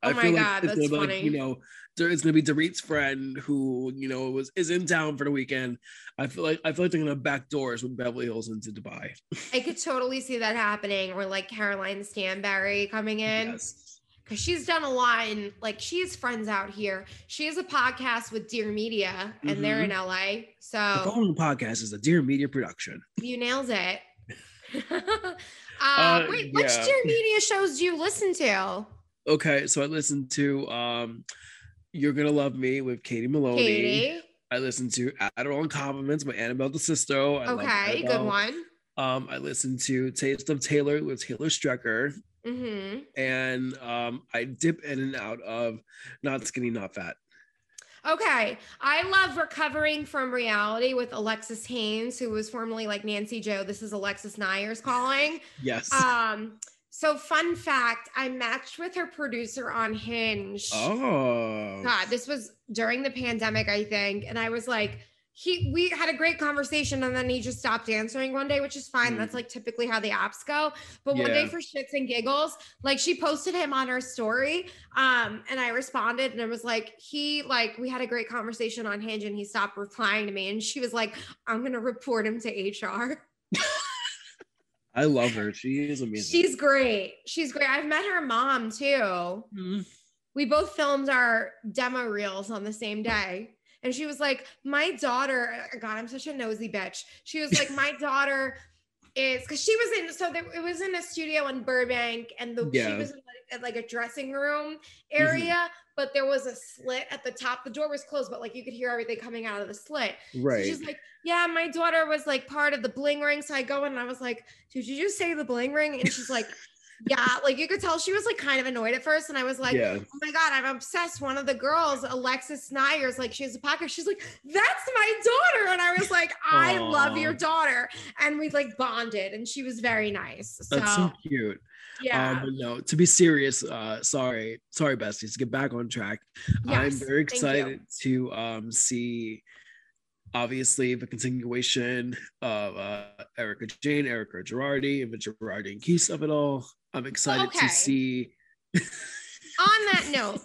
Oh my God, it's that's gonna like, you know, there is gonna be Dorit's friend who you know was is in town for the weekend. I feel like I feel like they're gonna back doors with Beverly Hills into Dubai. I could totally see that happening or like Caroline Stanbury coming in. Yes. because she's done a lot and like she has friends out here. She has a podcast with Dear Media and they're in LA. So The following podcast is a Dear Media production. you nailed it. uh, Uh, wait, which yeah. Dear Media shows do you listen to? Okay, so I listened to um, "You're Gonna Love Me" with Katie Maloney. Katie. I listened to Adderall and Compliments by Annabelle DeSisto. I Okay, good one. Um, I listened to Taste of Taylor with Taylor Strecker, Mm-hmm. and um, I dip in and out of Not Skinny, Not Fat. Okay. I love recovering from reality with Alexis Haines, who was formerly like Nancy Joe. This is Alexis Neiers calling. Yes. Um, so fun fact, I matched with her producer on Hinge. oh. God, this was during the pandemic, I think. And I was like, he we had a great conversation and then he just stopped answering one day, which is fine. Mm. That's like typically how the apps go. But one day for shits and giggles, like she posted him on her story. Um, and I responded and it was like, he like we had a great conversation on Hinge and he stopped replying to me. And she was like, I'm gonna report him to HR. I love her. She is amazing. She's great. She's great. I've met her mom too. Mhm. we both filmed our demo reels on the same day. And she was like, My daughter, God, I'm such a nosy bitch. She was like, My daughter is because she was in, so there, it was in a studio in Burbank, and the she Yeah. was in like, like a dressing room area, but there was a slit at the top. The door was closed, but like you could hear everything coming out of the slit. So Right. she's like, Yeah, my daughter was like part of the bling ring. So I go in and I was like, Did you just say the bling ring? And she's like, Yeah, like you could tell she was like kind of annoyed at first. And I was like, yeah. oh my god, I'm obsessed. One of the girls, Alexis Neiers, like she has a podcast. She's like, that's my daughter, and I was like, I love your daughter, and we like bonded, and she was very nice. So, That's so cute. Yeah, Um, but no, to be serious, uh, sorry, sorry, besties, get back on track. Yes, I'm very excited to um see obviously the continuation of uh, Erika Jayne, Erika Girardi, and the Girardi and Keese of it all. I'm excited Okay. to see. On that note,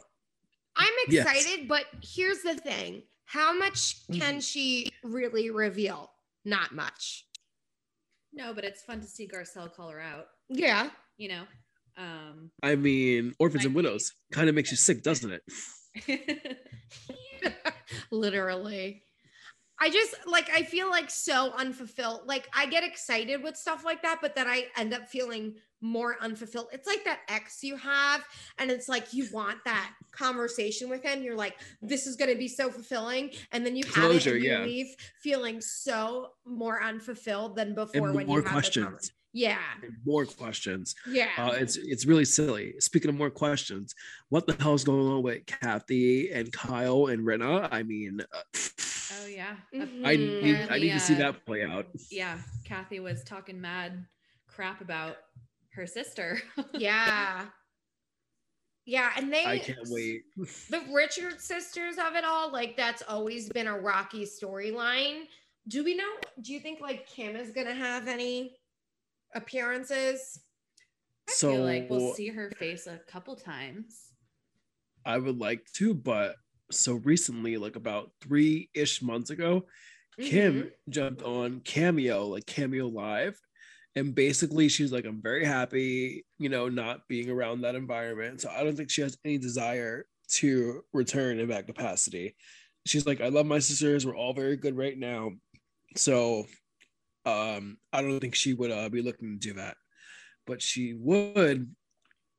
I'm Yes. excited, but here's the thing. How much Mm-hmm. can she really reveal? Not much. No, but it's fun to see Garcelle call her out. Yeah. You know. Um, I mean, orphans and widows kind of makes you sick, doesn't it? Literally. I just like I feel like so unfulfilled. Like I get excited with stuff like that, but then I end up feeling more unfulfilled. It's like that ex you have, and it's like you want that conversation with him. You're like, this is gonna be so fulfilling, and then you have it Closure, and you yeah. leave feeling so more unfulfilled than before And when more you have questions. Conver- Yeah, more questions. yeah. Uh, it's it's really silly. Speaking of more questions, what the hell is going on with Kathy and Kyle and Rinna? I mean, uh, oh yeah. I need I need to see uh, that play out. Yeah. Kathy was talking mad crap about her sister. yeah. Yeah, and they I can't wait. the Richard sisters of it all, like that's always been a rocky storyline. Do we know? Do you think like Kim is gonna have any appearances? I So feel like we'll see her face a couple times. I would like to, but so recently, like about three ish months ago, Kim mm-hmm. jumped on Cameo, like Cameo Live. And basically, she's like, I'm very happy, you know, not being around that environment. So I don't think she has any desire to return in that capacity. She's like, I love my sisters. We're all very good right now. So um, I don't think she would uh, be looking to do that. But she would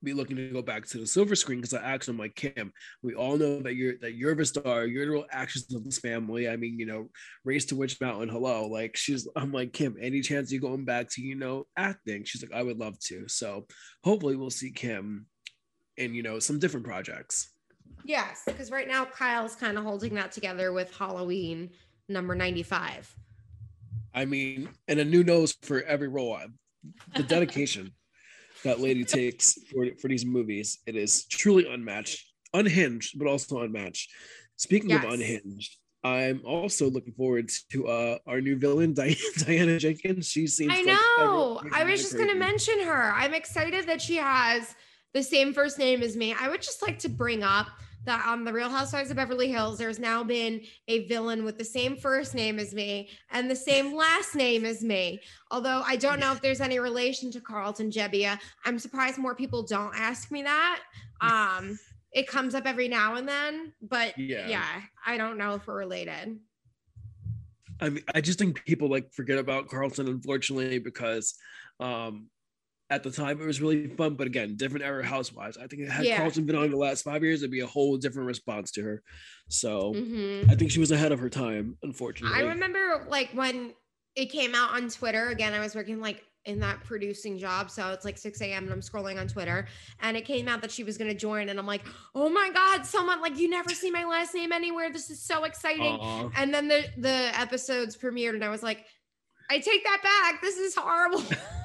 be looking to go back to the silver screen because I asked him like Kim, we all know that you're that you're the star, you're the real actress of this family. I mean, you know, race to Witch Mountain, hello. Like she's I'm like, Kim, any chance you going back to, you know, acting? She's like, I would love to. So hopefully we'll see Kim in, you know, some different projects. Yes, because right now Kyle's kind of holding that together with Halloween number 95. I mean, and a new nose for every role. The dedication that lady takes for, for these movies, it is truly unmatched, unhinged, but also unmatched. Speaking of unhinged, I'm also looking forward to uh, our new villain, Di- Diana Jenkins. She seems I know. every- I was just going to mention her. I'm excited that she has the same first name as me. I would just like to bring up that on the Real Housewives of Beverly Hills, there's now been a villain with the same first name as me and the same last name as me. Although I don't know if there's any relation to Carlton Gebbia. I'm surprised more people don't ask me that. Um, it comes up every now and then, but Yeah. yeah, I don't know if we're related. I mean, I just think people like forget about Carlton, unfortunately, because um, at the time it was really fun. But again, different era housewives. I think it had Yeah. Carlton been on the last five years, it'd be a whole different response to her. So Mhm. I think she was ahead of her time, unfortunately. I remember like when it came out on Twitter. Again, I was working like in that producing job. So it's like 6 a.m. and I'm scrolling on Twitter. And it came out that she was gonna join. And I'm like, oh my God, someone like you never see my last name anywhere. This is so exciting. And then the the episodes premiered, and I was like, I take that back. This is horrible.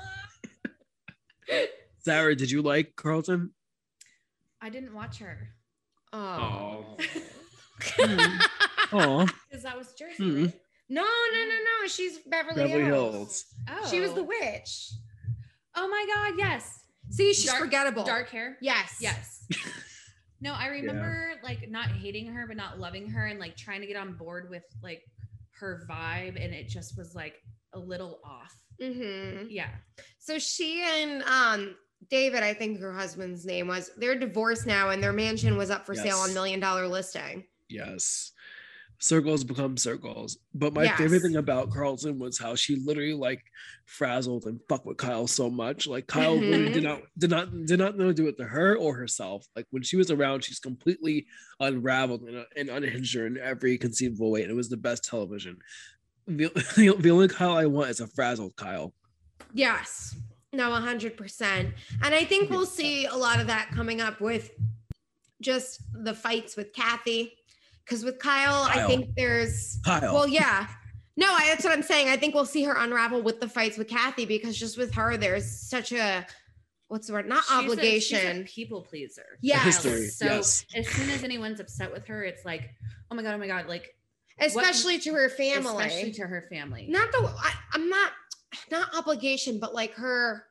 Sarah, did you like Carlton? I didn't watch her oh. Oh, because that was Jersey. Hmm. right? No, no, no, no. She's Beverly, Beverly Hills. Hills. Oh, She was the witch. Oh my God! Yes, See, she's Dark- forgettable. dark hair. Yes. Yes. No, I remember like not hating her, but not loving her, and like trying to get on board with like her vibe, and it just was like a little off. Mm-hmm. Yeah. So she and um David, I think her husband's name was, they're divorced now and their mansion was up for sale on million dollar listing. Yes. Circles become circles. But my favorite thing about Carlton was how she literally like frazzled and fucked with Kyle so much. Like Kyle really did not did not did not know to do it to her or herself. Like when she was around, she's completely unraveled and, and unhinged her in every conceivable way. And it was the best television. The, the only Kyle I want is a frazzled Kyle. Yes. No, 100%. And I think we'll see a lot of that coming up with just the fights with Kathy. Because with Kyle, I think there's, Kyle. well, yeah. No, I, that's what I'm saying. I think we'll see her unravel with the fights with Kathy because just with her, there's such a, what's the word? Not She's a- she's a obligation. people pleaser. Yes. History. So yes. as soon as anyone's upset with her, it's like, oh my god, oh my god, like especially what, to her family. Especially to her family. Not the I, I'm not not obligation, but like her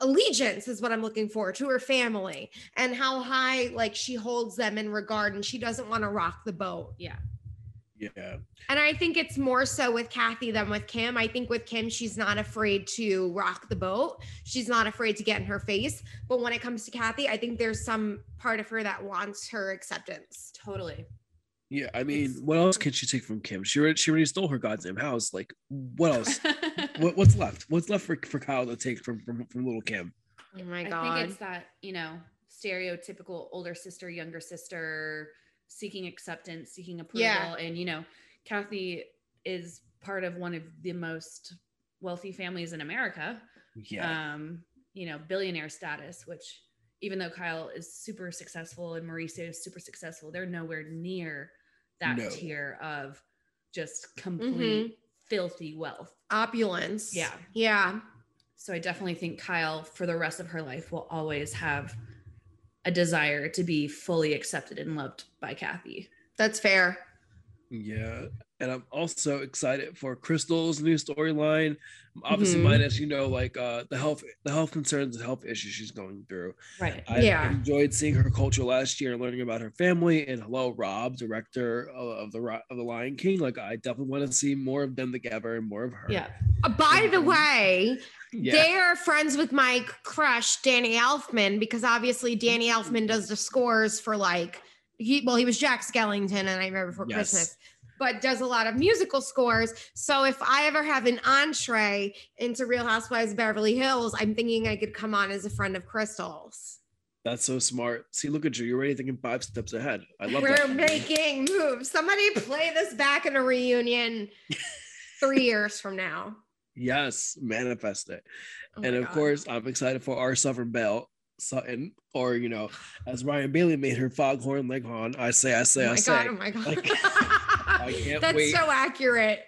allegiance is what I'm looking for to her family and how high like she holds them in regard and she doesn't want to rock the boat. Yeah. Yeah. And I think it's more so with Kathy than with Kim. I think with Kim, she's not afraid to rock the boat. She's not afraid to get in her face. But when it comes to Kathy, I think there's some part of her that wants her acceptance. Totally. Yeah, I mean, it's, what else can she take from Kim? She already, she already stole her goddamn house. Like, what else? what, what's left? What's left for, for Kyle to take from, from from little Kim? Oh my god! I think it's that you know stereotypical older sister, younger sister, seeking acceptance, seeking approval, yeah. and you know, Kathy is part of one of the most wealthy families in America. Yeah. Um, you know, billionaire status, which even though Kyle is super successful and Mauricio is super successful, they're nowhere near that no. tier of just complete mm-hmm. filthy wealth. Opulence. Yeah. Yeah. So I definitely think Kyle for the rest of her life will always have a desire to be fully accepted and loved by Kathy. That's fair. Yeah. And I'm also excited for Crystal's new storyline. Obviously, mm-hmm. minus you know, like uh, the health, the health concerns, the health issues she's going through. Right. I yeah. enjoyed seeing her culture last year and learning about her family. And hello, Rob, director of, of the of the Lion King. Like, I definitely want to see more of them together and more of her. Yeah. Uh, by the way, yeah. they are friends with my crush Danny Elfman because obviously Danny Elfman does the scores for like he well he was Jack Skellington and I remember for yes. Christmas but does a lot of musical scores. So if I ever have an entree into Real Housewives of Beverly Hills, I'm thinking I could come on as a friend of Crystal's. That's so smart. See, look at you. You're already thinking five steps ahead. I love We're that. making moves. Somebody play this back in a reunion three years from now. Yes, manifest it. Oh and of God. course, I'm excited for our Southern Belle Sutton, or you know, as Ryan Bailey made her foghorn leghorn. I say, I say, oh I say. God, oh my God. Like, I can't That's wait. so accurate.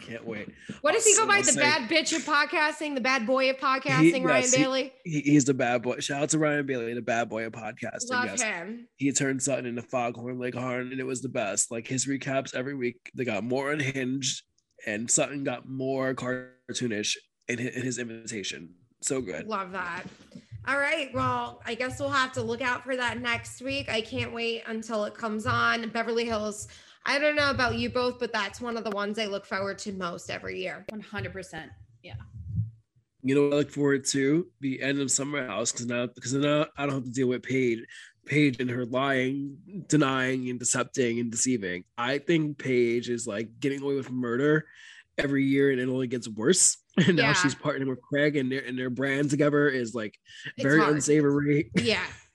Can't wait. What does he go by? The say, bad bitch of podcasting, the bad boy of podcasting, he, Ryan yes, Bailey. He, he's the bad boy. Shout out to Ryan Bailey, the bad boy of podcasting. Love yes. him. He turned Sutton into Foghorn Leghorn, and it was the best. Like his recaps every week, they got more unhinged, and Sutton got more cartoonish in his, in his invitation. So good. Love that. All right. Well, I guess we'll have to look out for that next week. I can't wait until it comes on. Beverly Hills I don't know about you both, but that's one of the ones I look forward to most every year. 100%. Yeah. You know, I look forward to the end of Summer House because now because now I don't have to deal with Paige, Paige and her lying, denying, and decepting and deceiving. I think Paige is like getting away with murder every year, and it only gets worse. And now yeah. she's partnering with Craig, and their and their brand together is like very unsavory. Yeah.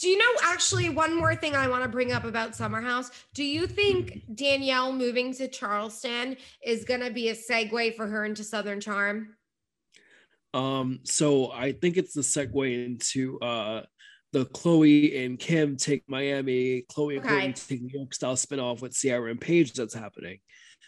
Do you know actually one more thing I want to bring up about Summer House? Do you think Danielle moving to Charleston is going to be a segue for her into Southern Charm? Um, so I think it's the segue into uh the Chloe and Kim take Miami, Chloe and okay. Kourtney take New York style spinoff with Ciara and Paige that's happening.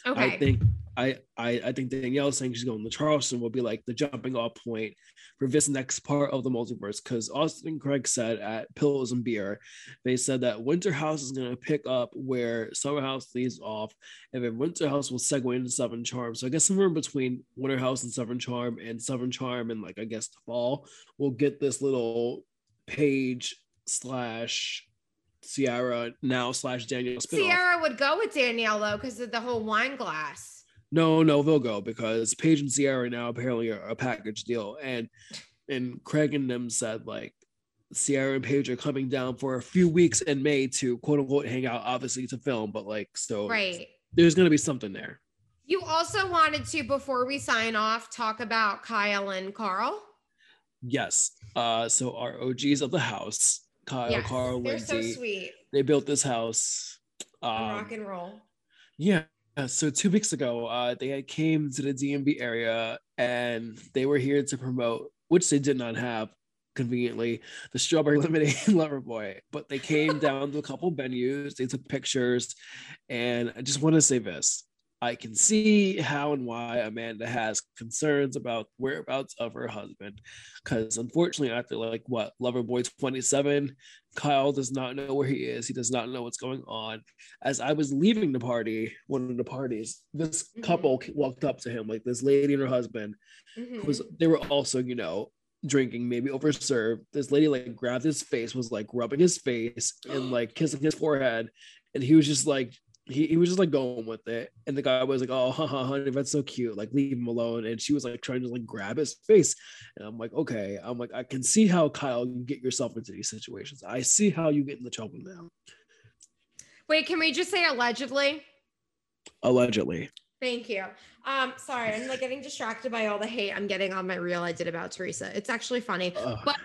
Okay. I think I, I I think Danielle saying she's going to Charleston will be like the jumping off point for this next part of the multiverse. Because Austen Craig said at Pillows and Beer, they said that Winter House is going to pick up where Summer House leaves off, and then Winter House will segue into Southern Charm. So I guess somewhere between Winter House and Southern Charm, and Southern Charm and like I guess the fall, we'll get this little Paige slash Ciara now slash Danielle. Spin-off. Ciara would go with Danielle though because of the whole wine glass. No, no, they'll go because Paige and Ciara now apparently are a package deal, and and Craig and them said like Ciara and Paige are coming down for a few weeks in May to quote unquote hang out, obviously to film, but like so right. There's gonna be something there. You also wanted to, before we sign off, talk about Kyle and Carl. Yes. Uh, so our OGs of the house Kyle, yes, Carl, they're Lindsay. so sweet. They built this house. Um, rock and roll. Yeah. So two weeks ago, uh, they came to the DMV area and they were here to promote, which they did not have conveniently, the Strawberry Lemonade Lover Boy. But they came down to a couple venues, they took pictures, and I just want to say this: I can see how and why Amanda has concerns about whereabouts of her husband. Because unfortunately, after like what Lover Loverboy 27, Kyle does not know where he is. He does not know what's going on. As I was leaving the party, one of the parties, this mm-hmm. couple walked up to him, like this lady and her husband, mm-hmm. was they were also, you know, drinking, maybe overserved. This lady like grabbed his face, was like rubbing his face and like kissing his forehead. And he was just like he, he was just like going with it. And the guy was like oh haha, honey that's so cute. Like leave him alone. And she was like trying to like grab his face. And i'm like okay. I'm like i can see how kyle you get yourself into these situations. I see how you get in the trouble now. Wait can we just say allegedly? Allegedly. Thank you. Um sorry i'm like getting distracted by all the hate i'm getting on my reel i did about teresa. It's actually funny. Uh, but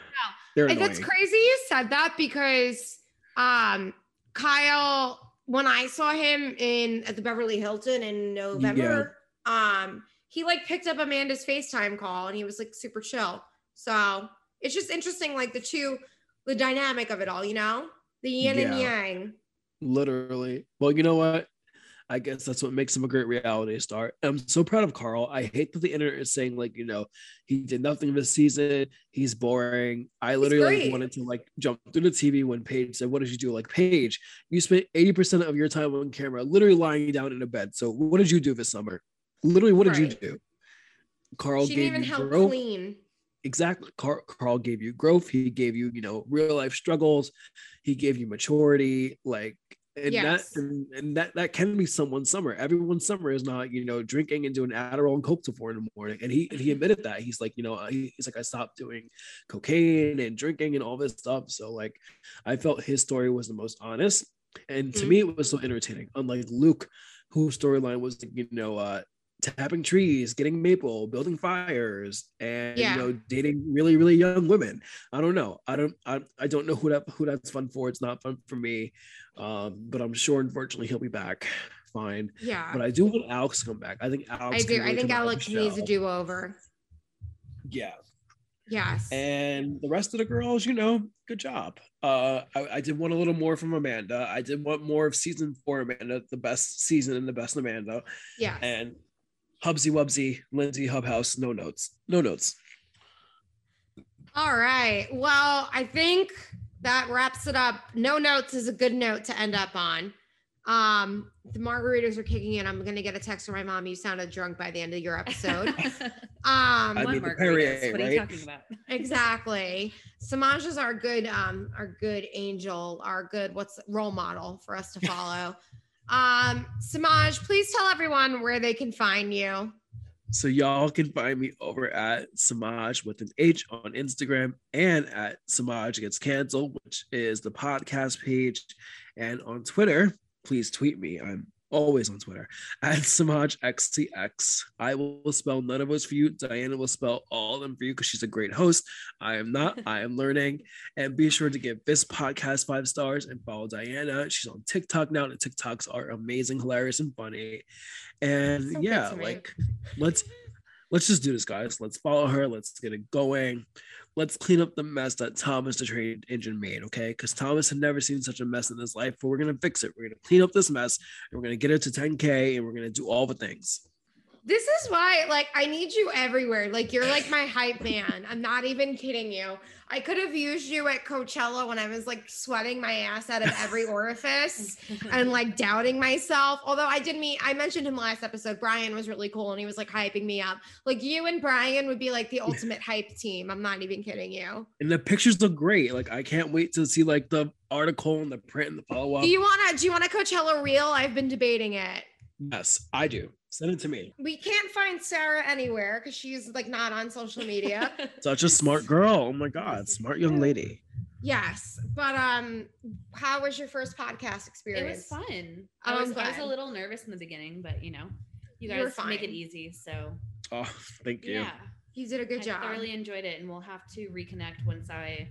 no, it's crazy you said that because um kyle when I saw him in at the Beverly Hilton in November, yeah. um, he like picked up Amanda's FaceTime call and he was like super chill. So it's just interesting, like the two, the dynamic of it all, you know, the yin yeah. and yang. Literally. Well, you know what? I guess that's what makes him a great reality star. I'm so proud of Carl. I hate that the internet is saying like, you know, he did nothing this season. He's boring. I literally like, wanted to like jump through the TV when Paige said, "What did you do?" Like Paige, you spent 80% of your time on camera, literally lying down in a bed. So what did you do this summer? Literally, what did right. you do? Carl she gave didn't even help growth. clean. Exactly. Carl, Carl gave you growth. He gave you, you know, real life struggles. He gave you maturity. Like and yes. that and, and, that that can be someone's summer. Everyone's summer is not you know drinking and doing Adderall and Coke till four in the morning. And he and he admitted that he's like you know he's like I stopped doing cocaine and drinking and all this stuff. So like I felt his story was the most honest, and to mm-hmm. me it was so entertaining. Unlike Luke, whose storyline was you know uh tapping trees, getting maple, building fires, and yeah. you know, dating really, really young women. I don't know. I don't I, I don't know who that who that's fun for. It's not fun for me. Um, but I'm sure unfortunately he'll be back fine. Yeah. But I do want Alex to come back. I think Alex I do. I think Alex needs a do over. Yeah. Yes. And the rest of the girls, you know, good job. Uh, I, I, did want a little more from Amanda. I did want more of season four Amanda, the best season and the best Amanda. Yeah. And Hubsy Wubsy, Lindsay Hubhouse, no notes. No notes. All right. Well, I think that wraps it up. No notes is a good note to end up on. Um, the margaritas are kicking in. I'm gonna get a text from my mom. You sounded drunk by the end of your episode. um, I mean, Perrier, what are you talking about? exactly. Samaj is our good, um, our good angel, our good what's role model for us to follow. Um, Samaj, please tell everyone where they can find you. So y'all can find me over at Samaj with an H on Instagram and at Samaj Gets Canceled, which is the podcast page. And on Twitter, please tweet me. I'm always on Twitter at Samaj XCX. I will spell none of those for you. Diana will spell all of them for you because she's a great host. I am not. I am learning. And be sure to give this podcast five stars and follow Diana. She's on TikTok now. The TikToks are amazing, hilarious, and funny. And so yeah, like let's let's just do this, guys. Let's follow her. Let's get it going let's clean up the mess that Thomas the train engine made, okay? Because Thomas had never seen such a mess in his life, but we're gonna fix it. We're gonna clean up this mess and we're gonna get it to 10k and we're gonna do all the things. This is why, like, I need you everywhere. Like, you're like my hype man. I'm not even kidding you. I could have used you at Coachella when I was like sweating my ass out of every orifice and like doubting myself. Although I did meet, I mentioned him last episode. Brian was really cool and he was like hyping me up. Like you and Brian would be like the ultimate hype team. I'm not even kidding you. And the pictures look great. Like I can't wait to see like the article and the print and the follow up. Do you want to? Do you want a Coachella reel? I've been debating it. Yes, I do. Send it to me. We can't find Sarah anywhere because she's like not on social media. Such a smart girl. Oh my god, smart young lady. Yes, but um, how was your first podcast experience? It was fun. I was, I was a little nervous in the beginning, but you know, you guys make it easy. So. Oh, thank you. Yeah, you did a good I job. I really enjoyed it, and we'll have to reconnect once I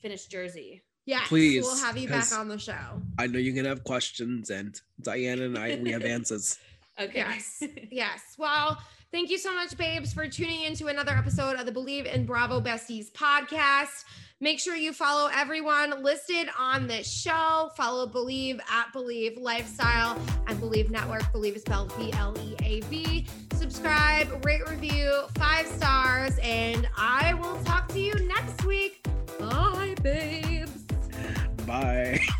finish Jersey. Yes, please. We'll have you back on the show. I know you're gonna have questions, and Diana and I we have answers. Okay. Yes. yes. Well, Thank you so much, babes, for tuning into another episode of the Bleav in Bravo Besties podcast. Make sure you follow everyone listed on this show. Follow Bleav at Bleav Lifestyle and Bleav Network. Bleav is spelled B L E A V. Subscribe, rate, review, five stars, and I will talk to you next week. Bye, babes. Bye.